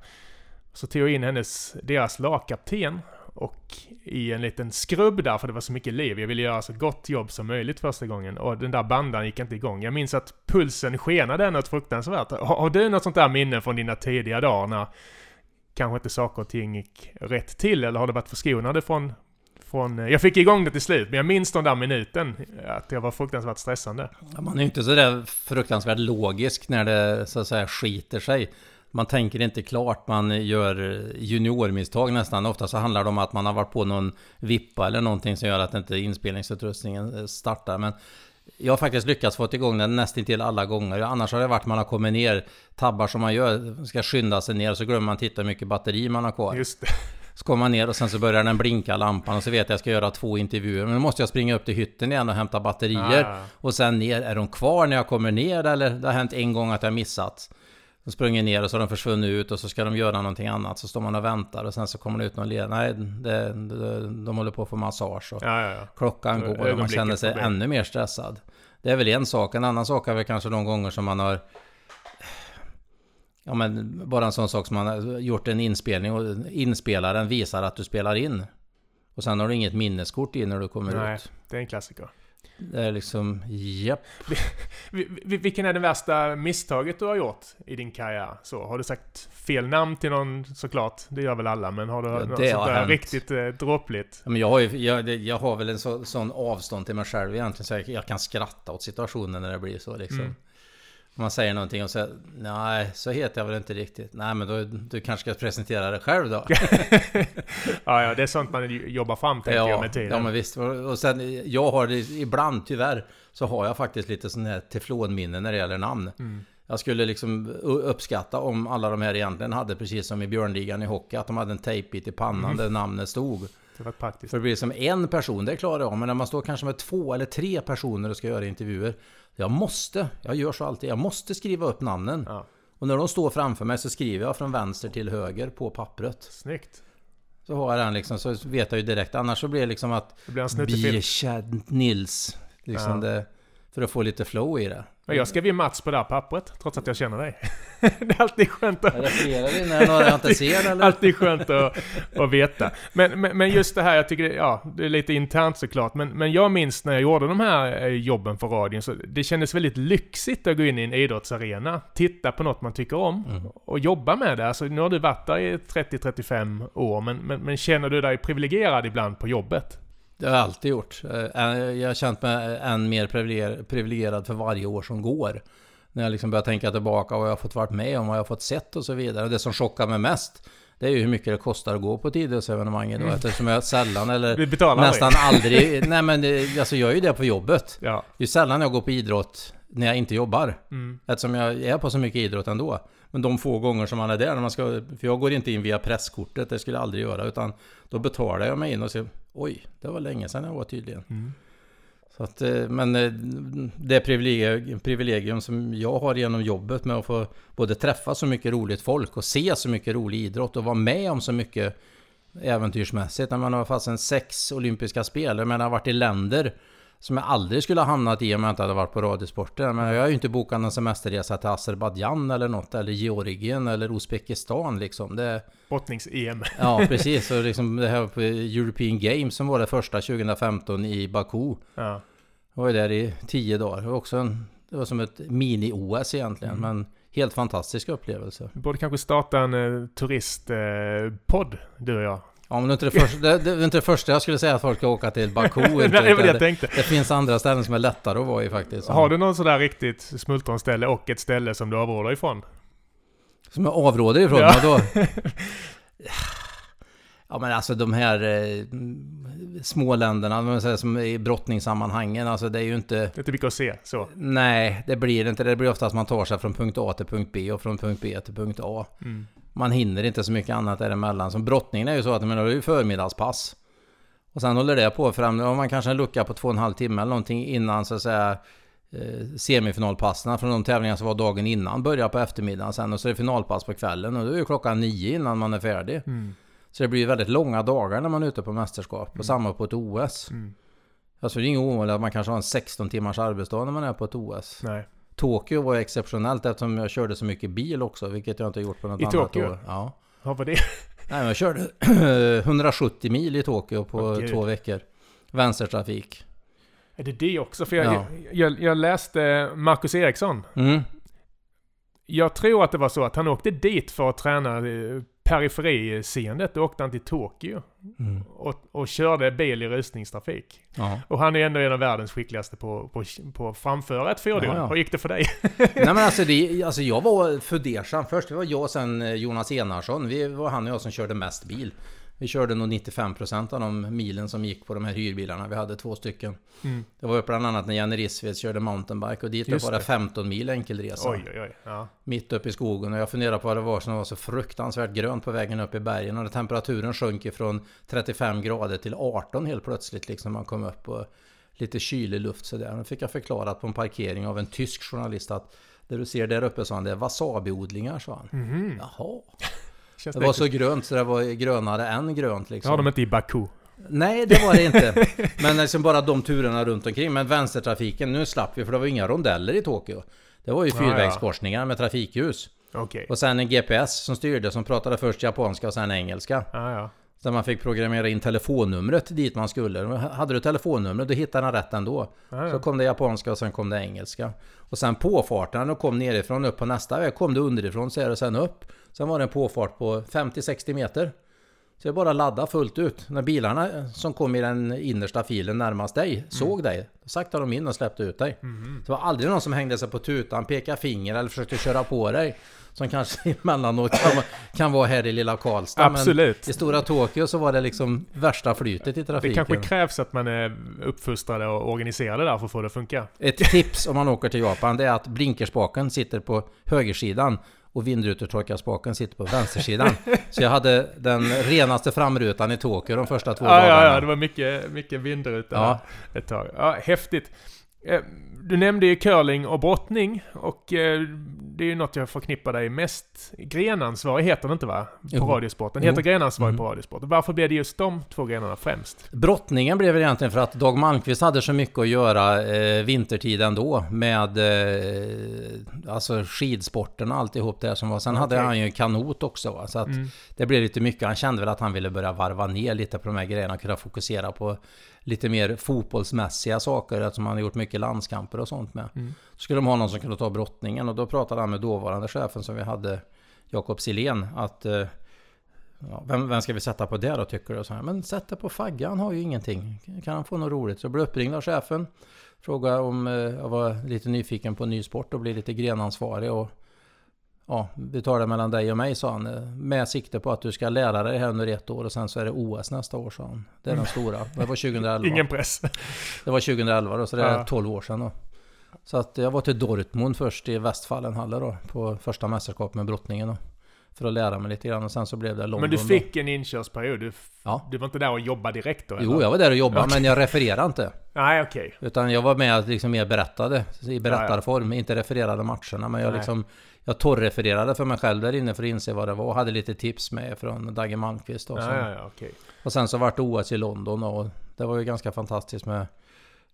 Så tog jag in hennes, deras lagkapten och i en liten skrubb där, för det var så mycket liv. Jag ville göra så gott jobb som möjligt första gången. Och den där bandan gick inte igång. Jag minns att pulsen skenade något fruktansvärt. Har, har du något sånt där minne från dina tidiga dagar när kanske inte saker och ting gick rätt till? Eller har du varit förskonade från från... Eh, jag fick igång det till slut, men jag minns den där minuten. Eh, att det var fruktansvärt stressande. Man är ju inte sådär fruktansvärt logisk när det så att säga skiter sig. Man tänker inte klart, man gör juniormisstag nästan. Ofta så handlar det om att man har varit på någon vippa eller någonting som gör att inte inspelningsutrustningen startar. Men jag har faktiskt lyckats få igång den nästan till alla gånger. Annars har det varit man har kommit ner, tabbar som man gör, ska skynda sig ner så glömmer man titta hur mycket batteri man har kvar. Just det. Så kommer man ner och sen så börjar den blinka lampan och så vet jag att jag ska göra två intervjuer. Men då måste jag springa upp till hytten igen och hämta batterier. Ah. Och sen ner, är de kvar när jag kommer ner eller det har hänt en gång att jag missat. Så sprungit ner och så har de försvunnit ut och så ska de göra någonting annat. Så står man och väntar och sen så kommer det ut någon led. Nej, det, det, de håller på att få massage och Ja, ja, ja. klockan Så går och man känner sig ännu mer stressad. Det är väl en sak. En annan sak är väl kanske de gånger som man har Ja men bara en sån sak som man har gjort en inspelning och inspelaren visar att du spelar in. Och sen har du inget minneskort i när du kommer Nej, ut. det är en klassiker. Det är liksom, japp. Vi- vi- Vilken är det värsta misstaget du har gjort i din karriär? Så, har du sagt fel namn till någon såklart? Det gör väl alla, men har du Ja, något sånt har där hänt. riktigt eh, dråpligt? Ja, Men jag har, ju, jag, jag har väl en så, sån avstånd till mig själv egentligen så jag, jag kan skratta åt situationen när det blir så liksom. Mm. Om man säger någonting och säger nej, så heter jag väl inte riktigt. Nej, men då, du kanske ska presentera det själv då. Ja, ja, det är sånt man jobbar fram tänker jag ja, med tiden. ja, men visst. Och sen, jag har det ibland tyvärr, så har jag faktiskt lite sån här teflonminne när det gäller namn. Mm. Jag skulle liksom uppskatta om alla de här egentligen hade, precis som i Björnligan i hockey, att de hade en tejpbit i pannan Mm. där namnet stod. Det var praktiskt. För det blir som en person, det klarar jag. Men när man står kanske med två eller tre personer och ska göra intervjuer. Jag måste, jag gör så alltid, jag måste skriva upp namnen. Ja, Och när de står framför mig så skriver jag från vänster till höger på pappret. snyggt. Så har jag den liksom, så vet jag ju direkt. Annars så blir det liksom att Det blir en Nils. Liksom Ja. det, för att få lite flow i det. Men jag skrev ju Mats på det här pappret, trots att jag känner dig. det är alltid skönt att... Är det flera inne? Några jag inte ser eller? Alltid skönt att, att veta. Men, men, men just det här, jag tycker det, ja, det är lite internt såklart. Men, men jag minns när jag gjorde de här eh, jobben för radion, så det kändes väldigt lyxigt att gå in i en idrottsarena, titta på något man tycker om Mm. och jobba med det. Alltså, nu har du varit där i 30-35 år, men, men, men känner du dig privilegierad ibland på jobbet? Det har jag alltid gjort. Eh, Jag har känt mig än mer privilegier- privilegierad för varje år som går. När jag liksom börjar tänka tillbaka vad jag har fått varit med om, vad jag har fått sett och så vidare. Det som chockar mig mest, det är ju hur mycket det kostar att gå på ett idrottsevenemang idag. Eftersom jag sällan eller Vi nästan aldrig. aldrig... Nej men det, alltså jag är ju det på jobbet. Ja. Det är sällan jag går på idrott när jag inte jobbar. Mm. Eftersom jag är på så mycket idrott ändå. Men de få gånger som man är där, när man ska, för jag går inte in via presskortet, det skulle jag aldrig göra. Utan då betalar jag mig in och ser, oj, det var länge sedan jag var tydligen. Mm. Så att, eh, men eh, det privilegium, som jag har genom jobbet med att få både träffa så mycket roligt folk och se så mycket rolig idrott och vara med om så mycket äventyrsmässigt. När man har fast en sex olympiska spel, men jag har varit i länder som jag aldrig skulle ha hamnat i om jag inte hade varit på Radiosporten. Men jag har ju inte bokat någon semesterresa till Azerbajdzjan eller något, eller Georgien eller Uzbekistan liksom. Det, Brottnings-EM. ja, precis. Och liksom det här på European Games som var det första 2015 i Baku. Ja. Jag var där i tio dagar. Det var också en, det var som ett mini-OS egentligen. Mm. Men helt fantastisk upplevelse. Vi borde kanske starta en eh, turistpodd, du och jag. Ja men det är, inte det, första, det, det är inte det första jag skulle säga att folk ska åka till Baku. Nej, det var det utan jag tänkte. det finns andra ställen som är lättare att vara i faktiskt. Har du någon sådär riktigt smultronställe och ett ställe som du avråder ifrån? Som jag avråder ifrån? Ja. Då? Ja men alltså de här eh, små länderna, man säger, som i brottningssammanhangen, alltså det är ju inte... Det är inte mycket att se, så. Nej, det blir inte det. Det blir oftast att man tar sig från punkt A till punkt B och från punkt B till punkt A. Mm. Man hinner inte så mycket annat däremellan. Som brottningen är ju så att det är ju förmiddagspass. Och sen håller det på fram, om man kanske en lucka på två och en halv timme eller någonting innan så att säga eh, semifinalpassen från de tävlingar som var dagen innan börjar på eftermiddagen sen och så är det finalpass på kvällen och då är ju klockan nio innan man är färdig. Mm. Så det blir väldigt långa dagar när man är ute på mästerskap och samma på ett OS. Mm. Alltså det är inget ovanligt att man kanske har en 16 timmars arbetsdag när man är på ett OS. Nej. Tokyo var exceptionellt eftersom jag körde så mycket bil också, vilket jag inte har gjort på något I annat Tokyo? år. Ja. Vad var det? Nej, men jag körde 170 mil i Tokyo på gud. två veckor. Vänstertrafik. Är det det också? För jag, Ja. jag, jag läste Marcus Eriksson. Mm. Jag tror att det var så att han åkte dit för att träna eh, periferiseendet. Då åkte han till Tokyo Mm. och, och körde bil i rusningstrafik. Ja. Och han är ändå en av världens skickligaste på, på, på att framföra ett fordon. Ja, ja. Hur gick det för dig? Nej men alltså, det, alltså jag var fundersam först. Det var jag och sen eh, Jonas Enarsson. Vi var han och jag som körde mest bil. Vi körde nog 95% av de milen som gick på de här hyrbilarna. Vi hade två stycken. Mm. Det var bland annat när Janne Rissveds körde mountainbike och dit var bara det. 15 mil enkelresa. Oj, oj, oj. Ja. Mitt uppe i skogen och jag funderade på vad det var som var så fruktansvärt grönt på vägen upp i bergen. Och temperaturen sjönk ifrån 35 grader till 18 helt plötsligt liksom man kom upp och lite kylig luft sådär. Då fick jag förklarat på en parkering av en tysk journalist att det du ser där uppe sa han, det är wasabiodlingar sa han. Mhm. Jaha. Känns Det var så grönt så det var grönare än grönt liksom. har de inte i Baku. Nej, det var det inte. Men liksom bara de turerna runt omkring. Men vänstertrafiken, nu slapp vi för det var ju inga rondeller i Tokyo. Det var ju ja. fyrvägskorsningar med trafikljus. Okej. Och sen en GPS som styrde som pratade först japanska och sen engelska. Ja, ja. Där man fick programmera in telefonnumret dit man skulle. Hade du telefonnumret då hittade han rätt ändå. Ja, Så kom det japanska och sen kom det engelska. Och sen påfarten, de kom nerifrån upp på nästa väg kom det underifrån så är det sen upp. Sen var det en påfart på 50-60 meter. Så jag bara laddade fullt ut. När bilarna som kom i den innersta filen närmast dig såg dig, då saktade de in och släppte ut dig. Mhm. Det var aldrig någon som hängde sig på tutan, pekade finger eller försökte köra på dig. Som kanske emellanåt kan, kan vara här i lilla Karlstad. Absolut. Men i stora Tokyo så var det liksom värsta flytet i Det trafiken. kanske krävs att man är uppfostrade och organiserade där för att få det att funka. Ett tips om man åker till Japan det är att blinkerspaken sitter på högersidan och vindrutetorkarspaken sitter på vänstersidan. Så jag hade den renaste framrutan i Tokyo de första två Ja, dagarna. ja, ja, det var mycket, mycket vindruta Ja. ett tag. Ja, häftigt. Eh, Du nämnde ju curling och brottning och eh, det är ju något jag förknippar dig mest. Grenansvarig heter det inte va? På Jo. Radiosporten. Jo. Heter grenansvarig Mm. på Radiosporten. Varför blev det just de två grenarna främst? Brottningen blev väl egentligen för att Dag Malmqvist hade så mycket att göra eh, vintertid ändå med eh, alltså skidsporten och alltihop det som var. Sen hade Okej. han ju kanot också va? så att Mm. det blev lite mycket. Han kände väl att han ville börja varva ner lite på de här grejerna, kunna fokusera på lite mer fotbollsmässiga saker eftersom han har gjort mycket landskamper och sånt med. Mm. Så skulle de ha någon som kunde ta brottningen och då pratade han med dåvarande chefen som vi hade, Jakob Silén, att eh, ja, vem, vem ska vi sätta på det då tycker du? Och Så här, men sätt det på Fagge, han har ju ingenting. Kan han få något roligt? Så jag blev uppringd av chefen. Frågade om eh, jag var lite nyfiken på ny sport och bli lite grenansvarig. Och, ja, vi tar det mellan dig och mig sa han. eh, Med sikte på att du ska lära dig här under ett år och sen så är det OS nästa år sa han. Det är den stora. Det var 2011. Ingen press. Det var 2011 då, så det är Ja. 12 år sedan då. Så att jag var till Dortmund först i Westfalenhalle då, på första mästerskapet med brottningen då. För att lära mig lite grann och sen så blev det London Men du då. fick en inkörsperiod. Du, Ja. du var inte där och jobbade direkt då? eller? Jo, jag var där och jobbade Okej. men jag refererade inte. Nej, okej. Utan jag var med liksom mer berättade i berättarform, inte refererade matcherna. Men jag Nej. liksom Jag torrrefererade för mig själv där inne för att inse vad det var och hade lite tips med från Dagge Malmqvist då, Ja, ja, ja, okej. Och sen så vart det OS i London och det var ju ganska fantastiskt med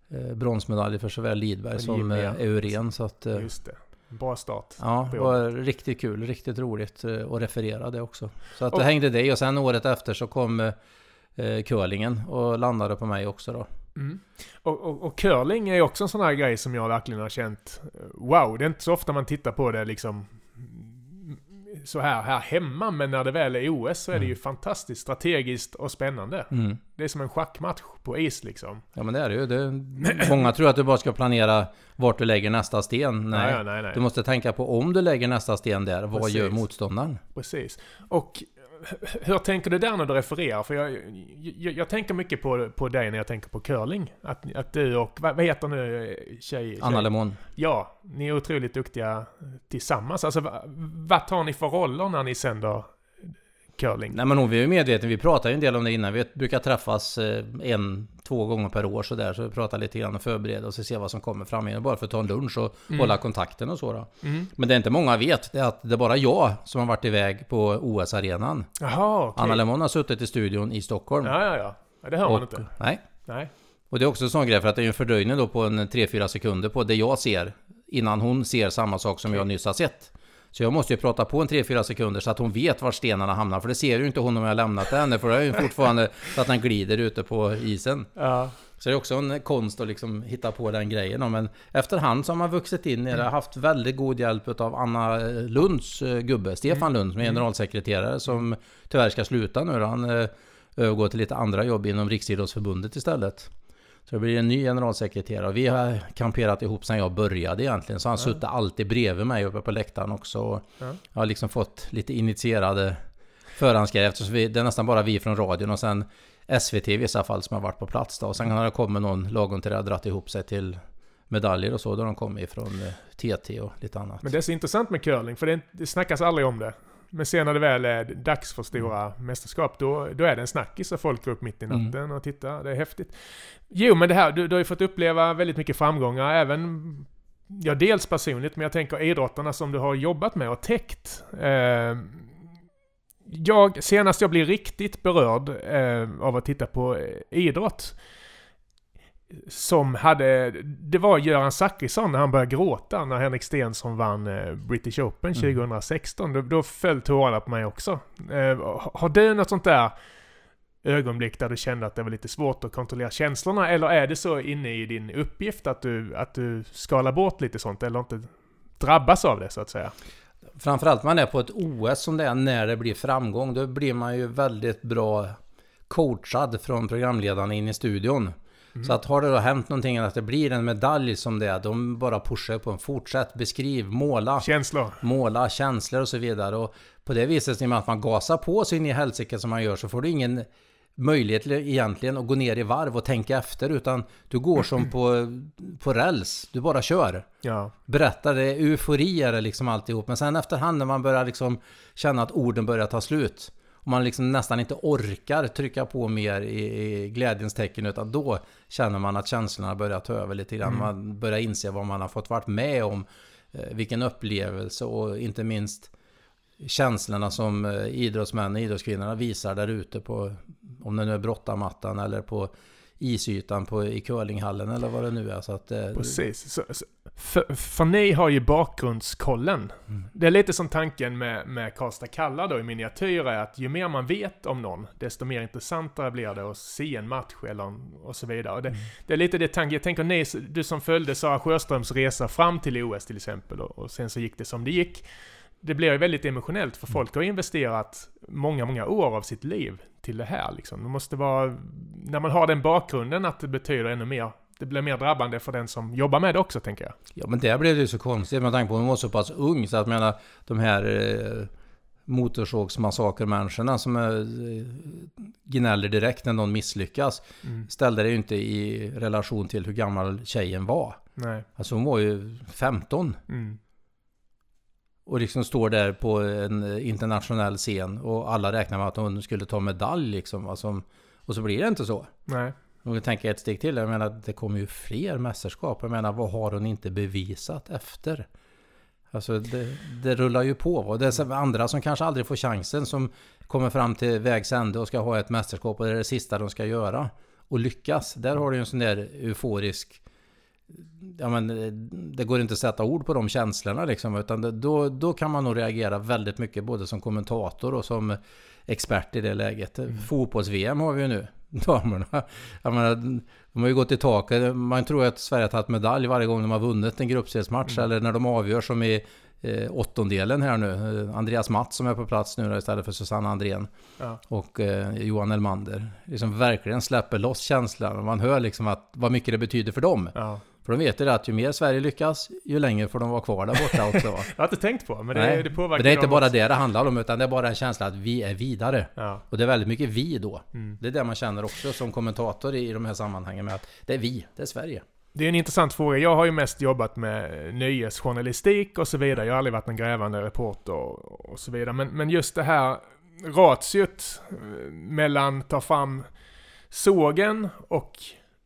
eh, bronsmedalj för såväl Lidberg som eh, Eurén. Så att, eh, Just det. Bra start. ja, det var riktigt kul, riktigt roligt eh, att referera det också. Så att Och- det hängde det och sen året efter så kom eh, eh, curlingen och landade på mig också då. Mm. Och, och, och curling är också en sån här grej som jag verkligen har känt, eh, wow, det är inte så ofta man tittar på det liksom mm, så här, här hemma, men när det väl är OS så är det ju fantastiskt strategiskt och spännande. Mm. Det är som en schackmatch på is liksom. Ja men det är det ju. Det, många tror att du bara ska planera vart du lägger nästa sten. Nej. Nej, nej, nej. Du måste tänka på om du lägger nästa sten där, vad Precis. gör motståndaren? Precis. Och hur tänker du där när du refererar? För jag, jag, jag tänker mycket på, på dig när jag tänker på curling. Att, att du och, vad, vad heter nu eh, tjej? Anna tjej? Lemon. Ja, ni är otroligt duktiga tillsammans. Alltså, va- vad tar ni för roller när ni sänder curling? Nej men hon vi är ju medvetna, vi pratar ju en del om det innan. Vi brukar träffas eh, en, två gånger per år så där. Så vi pratar lite grann och förbereder oss och ser vad som kommer fram igen. Bara för att ta en lunch och Mm. hålla kontakten och så. Mm. Men det är inte många vet, det är att det är bara jag som har varit iväg på OS-arenan. Jaha, okej. Anna Lemon har suttit i studion i Stockholm. Ja, ja, ja. ja det hör man och, inte. Nej. Nej. Och det är också en sån grej för att det är en fördröjning då på en 3-4 sekunder på det jag ser innan hon ser samma sak som jag nyss har sett. Så jag måste ju prata på en 3-4 sekunder så att hon vet var stenarna hamnar. För det ser ju inte hon om jag lämnat henne. För det är ju fortfarande så att den glider ute på isen. Ja. Så det är också en konst att liksom hitta på den grejen. Men efterhand så har man vuxit in i det. Haft väldigt god hjälp av Anna Lunds eh, gubbe, Stefan Lund, som är generalsekreterare, som tyvärr ska sluta nu. Han eh, övergår till lite andra jobb inom Riksidrottsförbundet istället. Så det blir en ny generalsekreterare. Vi har kamperat ihop sedan jag började egentligen. Så han ja. suttit alltid bredvid mig uppe på läktaren också. Och ja. Jag har liksom fått lite initierade förhandsgrejer eftersom vi, det är nästan bara vi från radion och sen SVT i vissa fall som har varit på plats då. Och sen har det kommit någon lagom till det har dragit ihop sig till medaljer och så. Då har de kommit från TT eh, och lite annat. Men det är så intressant med curling, för det, det snackas aldrig om det. Men sen när det väl är dags för stora mm. mästerskap, då, då är det en snackis och folk går upp mitt i mm. natten mm. och tittar. Det är häftigt. Jo, men det här, du, du har ju fått uppleva väldigt mycket framgångar, även Ja, dels personligt, men jag tänker idrottarna som du har jobbat med och täckt. Eh, jag, senast jag blev riktigt berörd eh, av att titta på eh, idrott, som hade, det var Göran Zachrisson när han började gråta när Henrik Stenson vann eh, British Open 2016. Mm. Då, då föll tårarna på mig också. Eh, har du något sånt där ögonblick där du kände att det var lite svårt att kontrollera känslorna? Eller är det så inne i din uppgift att du, att du skalar bort lite sånt eller inte drabbas av det så att säga? Framförallt man är på ett OS som det är när det blir framgång. Då blir man ju väldigt bra coachad från programledarna in i studion. Mm. Så att har det då hänt någonting att det blir en medalj som det, de bara pushar på en fortsätt, beskriv, måla. Känslor. Måla, känslor och så vidare. Och på det viset, i och med att man gasar på sig in i helsike som man gör, så får du ingen möjlighet egentligen att gå ner i varv och tänka efter utan du går som på, på räls. Du bara kör. Ja. Berättar, det är eufori är det liksom alltihop. Men sen efterhand när man börjar liksom känna att orden börjar ta slut och man liksom nästan inte orkar trycka på mer i, i glädjens tecken utan då känner man att känslorna börjar ta över lite grann. Mm. Man börjar inse vad man har fått varit med om, eh, vilken upplevelse och inte minst känslorna som eh, idrottsmän och idrottskvinnorna visar där ute på, om det nu är brottarmattan eller på isytan på, i curlinghallen eller vad det nu är. Så att, eh, Precis. Så, så, för, för ni har ju bakgrundskollen. Mm. Det är lite som tanken med, med Karlstad Kalla då i miniatyr är att ju mer man vet om någon, desto mer intressantare blir det att se en match eller och så vidare. Det, mm. det är lite det tanken, jag tänker ni, du som följde Sara Sjöströms resa fram till OS till exempel och, och sen så gick det som det gick det blir ju väldigt emotionellt för folk har investerat många, många år av sitt liv till det här liksom. Det måste vara, när man har den bakgrunden att det betyder ännu mer det blir mer drabbande för den som jobbar med det också, tänker jag. Ja, men det blev ju så konstigt med tanke på att hon var så pass ung. Så att menar, de här eh, motorsågsmassakermänniskorna som eh, gnäller direkt när någon misslyckas. Mm. Ställde det ju inte i relation till hur gammal tjejen var. Nej. Alltså hon var ju 15. Mm och liksom står där på en internationell scen och alla räknar med att hon skulle ta medalj liksom. Alltså, och så blir det inte så. Nej. Om vi tänker ett steg till. Jag menar, det kommer ju fler mästerskap. Jag menar, vad har hon inte bevisat efter? Alltså det, det rullar ju på. Och det är andra som kanske aldrig får chansen som kommer fram till vägs ände och ska ha ett mästerskap och det är det sista de ska göra. Och lyckas. Där har du ju en sån där euforisk ja, men, det går inte att sätta ord på de känslorna liksom, utan det, då, då kan man nog reagera väldigt mycket både som kommentator och som expert i det läget. Mm. Fotbolls-VM har vi ju nu, damerna. Jag menar, de har ju gått i taket. Man tror att Sverige har tagit medalj varje gång de har vunnit en gruppspelsmatch mm. eller när de avgör som i eh, åttondelen här nu. Andreas Matt som är på plats nu istället för Susanna Andrén. Ja. Och eh, Johan Elmander. Liksom verkligen släpper loss känslan. Man hör liksom att, vad mycket det betyder för dem. Ja. För de vet ju att ju mer Sverige lyckas, ju längre får de vara kvar där borta också. jag har inte tänkt på, men det, Nej, det påverkar Det är inte bara också. det det handlar om, utan det är bara en känsla att vi är vidare. Ja. Och det är väldigt mycket vi då. Mm. Det är det man känner också som kommentator i de här sammanhangen med att det är vi, det är Sverige. Det är en intressant fråga. Jag har ju mest jobbat med nyhetsjournalistik och så vidare. Jag har aldrig varit en grävande reporter och så vidare. Men, men just det här ratiot eh, mellan ta fram sågen och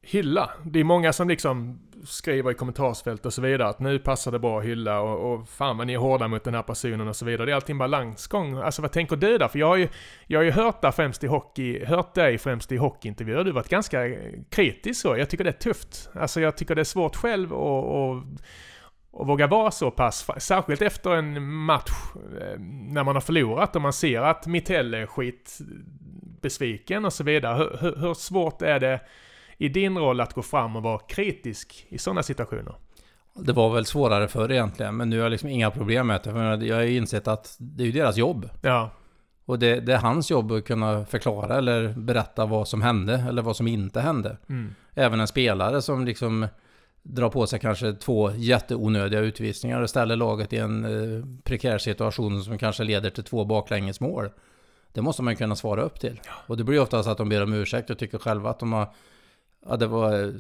hylla. Det är många som liksom skriver i kommentarsfält och så vidare att nu passar det bra att hylla och, och fan vad ni är hårda mot den här personen och så vidare. Det är alltid en balansgång. Alltså vad tänker du där? För jag har ju, jag har ju hört där främst i hockey, hört dig främst i hockeyintervjuer. Du har varit ganska kritisk så. Jag tycker det är tufft. Alltså jag tycker det är svårt själv och, och och våga vara så pass, särskilt efter en match eh, när man har förlorat och man ser att Mitell är skit besviken och så vidare. Hur, hur, hur svårt är det i din roll att gå fram och vara kritisk i sådana situationer? Det var väl svårare förr egentligen, men nu har jag liksom inga problem med det. För jag har ju insett att det är ju deras jobb. Ja. Och det, det, är hans jobb att kunna förklara eller berätta vad som hände eller vad som inte hände. Mm. Även en spelare som liksom drar på sig kanske två jätteonödiga utvisningar och ställer laget i en eh, prekär situation som kanske leder till två baklängesmål. Det måste man kunna svara upp till. Ja. Och det blir oftast att de ber om ursäkt och tycker själva att de har... Ja, det var eh,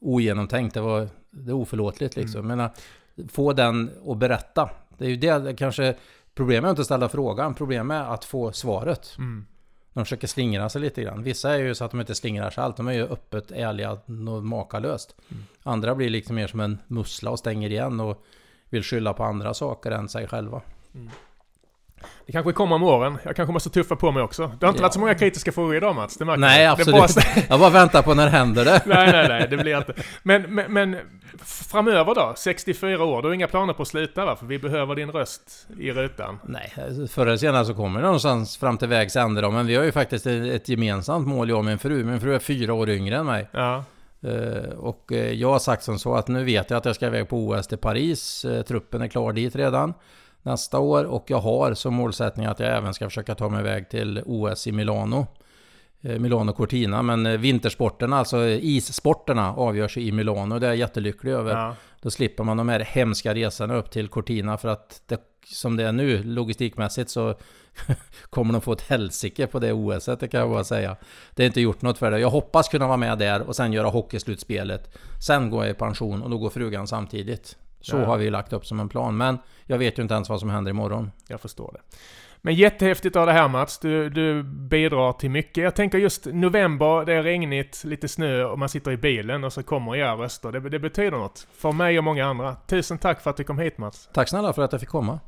ogenomtänkt, det var det är oförlåtligt liksom. Mm. Men få den att berätta. Det är ju det kanske... Problemet är inte att ställa frågan, problemet är att få svaret. Mm. De försöker slingra sig lite grann. Vissa är ju så att de inte slingrar sig allt. De är ju öppet ärliga och makalöst. Mm. Andra blir liksom mer som en mussla och stänger igen och vill skylla på andra saker än sig själva. Mm. Det kanske kommer om åren. Jag kanske måste tuffa på mig också. Det har inte ja. varit så många kritiska frågor idag Mats. Det nej, absolut. Bara... jag bara väntar på när det händer det. nej, nej, nej. Det blir inte. Men, men, men, framöver då? 64 år. Du har inga planer på att sluta va? För vi behöver din röst i rutan. Nej, förr eller senare så kommer det någonstans fram till vägs ände då. Men vi har ju faktiskt ett gemensamt mål, jag och min fru. Min fru är fyra år yngre än mig. Ja. Uh, och uh, jag har sagt som så att nu vet jag att jag ska iväg på OS till Paris. Uh, truppen är klar dit redan nästa år och jag har som målsättning att jag även ska försöka ta mig iväg till OS i Milano. Eh, Milano Cortina, men eh, vintersporterna, alltså issporterna avgörs i Milano. Det är jag jättelycklig över. Ja. Då slipper man de här hemska resorna upp till Cortina för att det, som det är nu logistikmässigt så kommer de få ett helsike på det OS, det kan jag bara säga. Det är inte gjort något för det. Jag hoppas kunna vara med där och sen göra hockeyslutspelet. Sen går jag i pension och då går frugan samtidigt. Så ja. har vi lagt upp som en plan. Men jag vet ju inte ens vad som händer imorgon. Jag förstår det. Men jättehäftigt av det här Mats. Du, du bidrar till mycket. Jag tänker just november, det är regnigt, lite snö och man sitter i bilen och så kommer era röster. Det, det betyder något. För mig och många andra. Tusen tack för att du kom hit Mats. Tack snälla för att jag fick komma.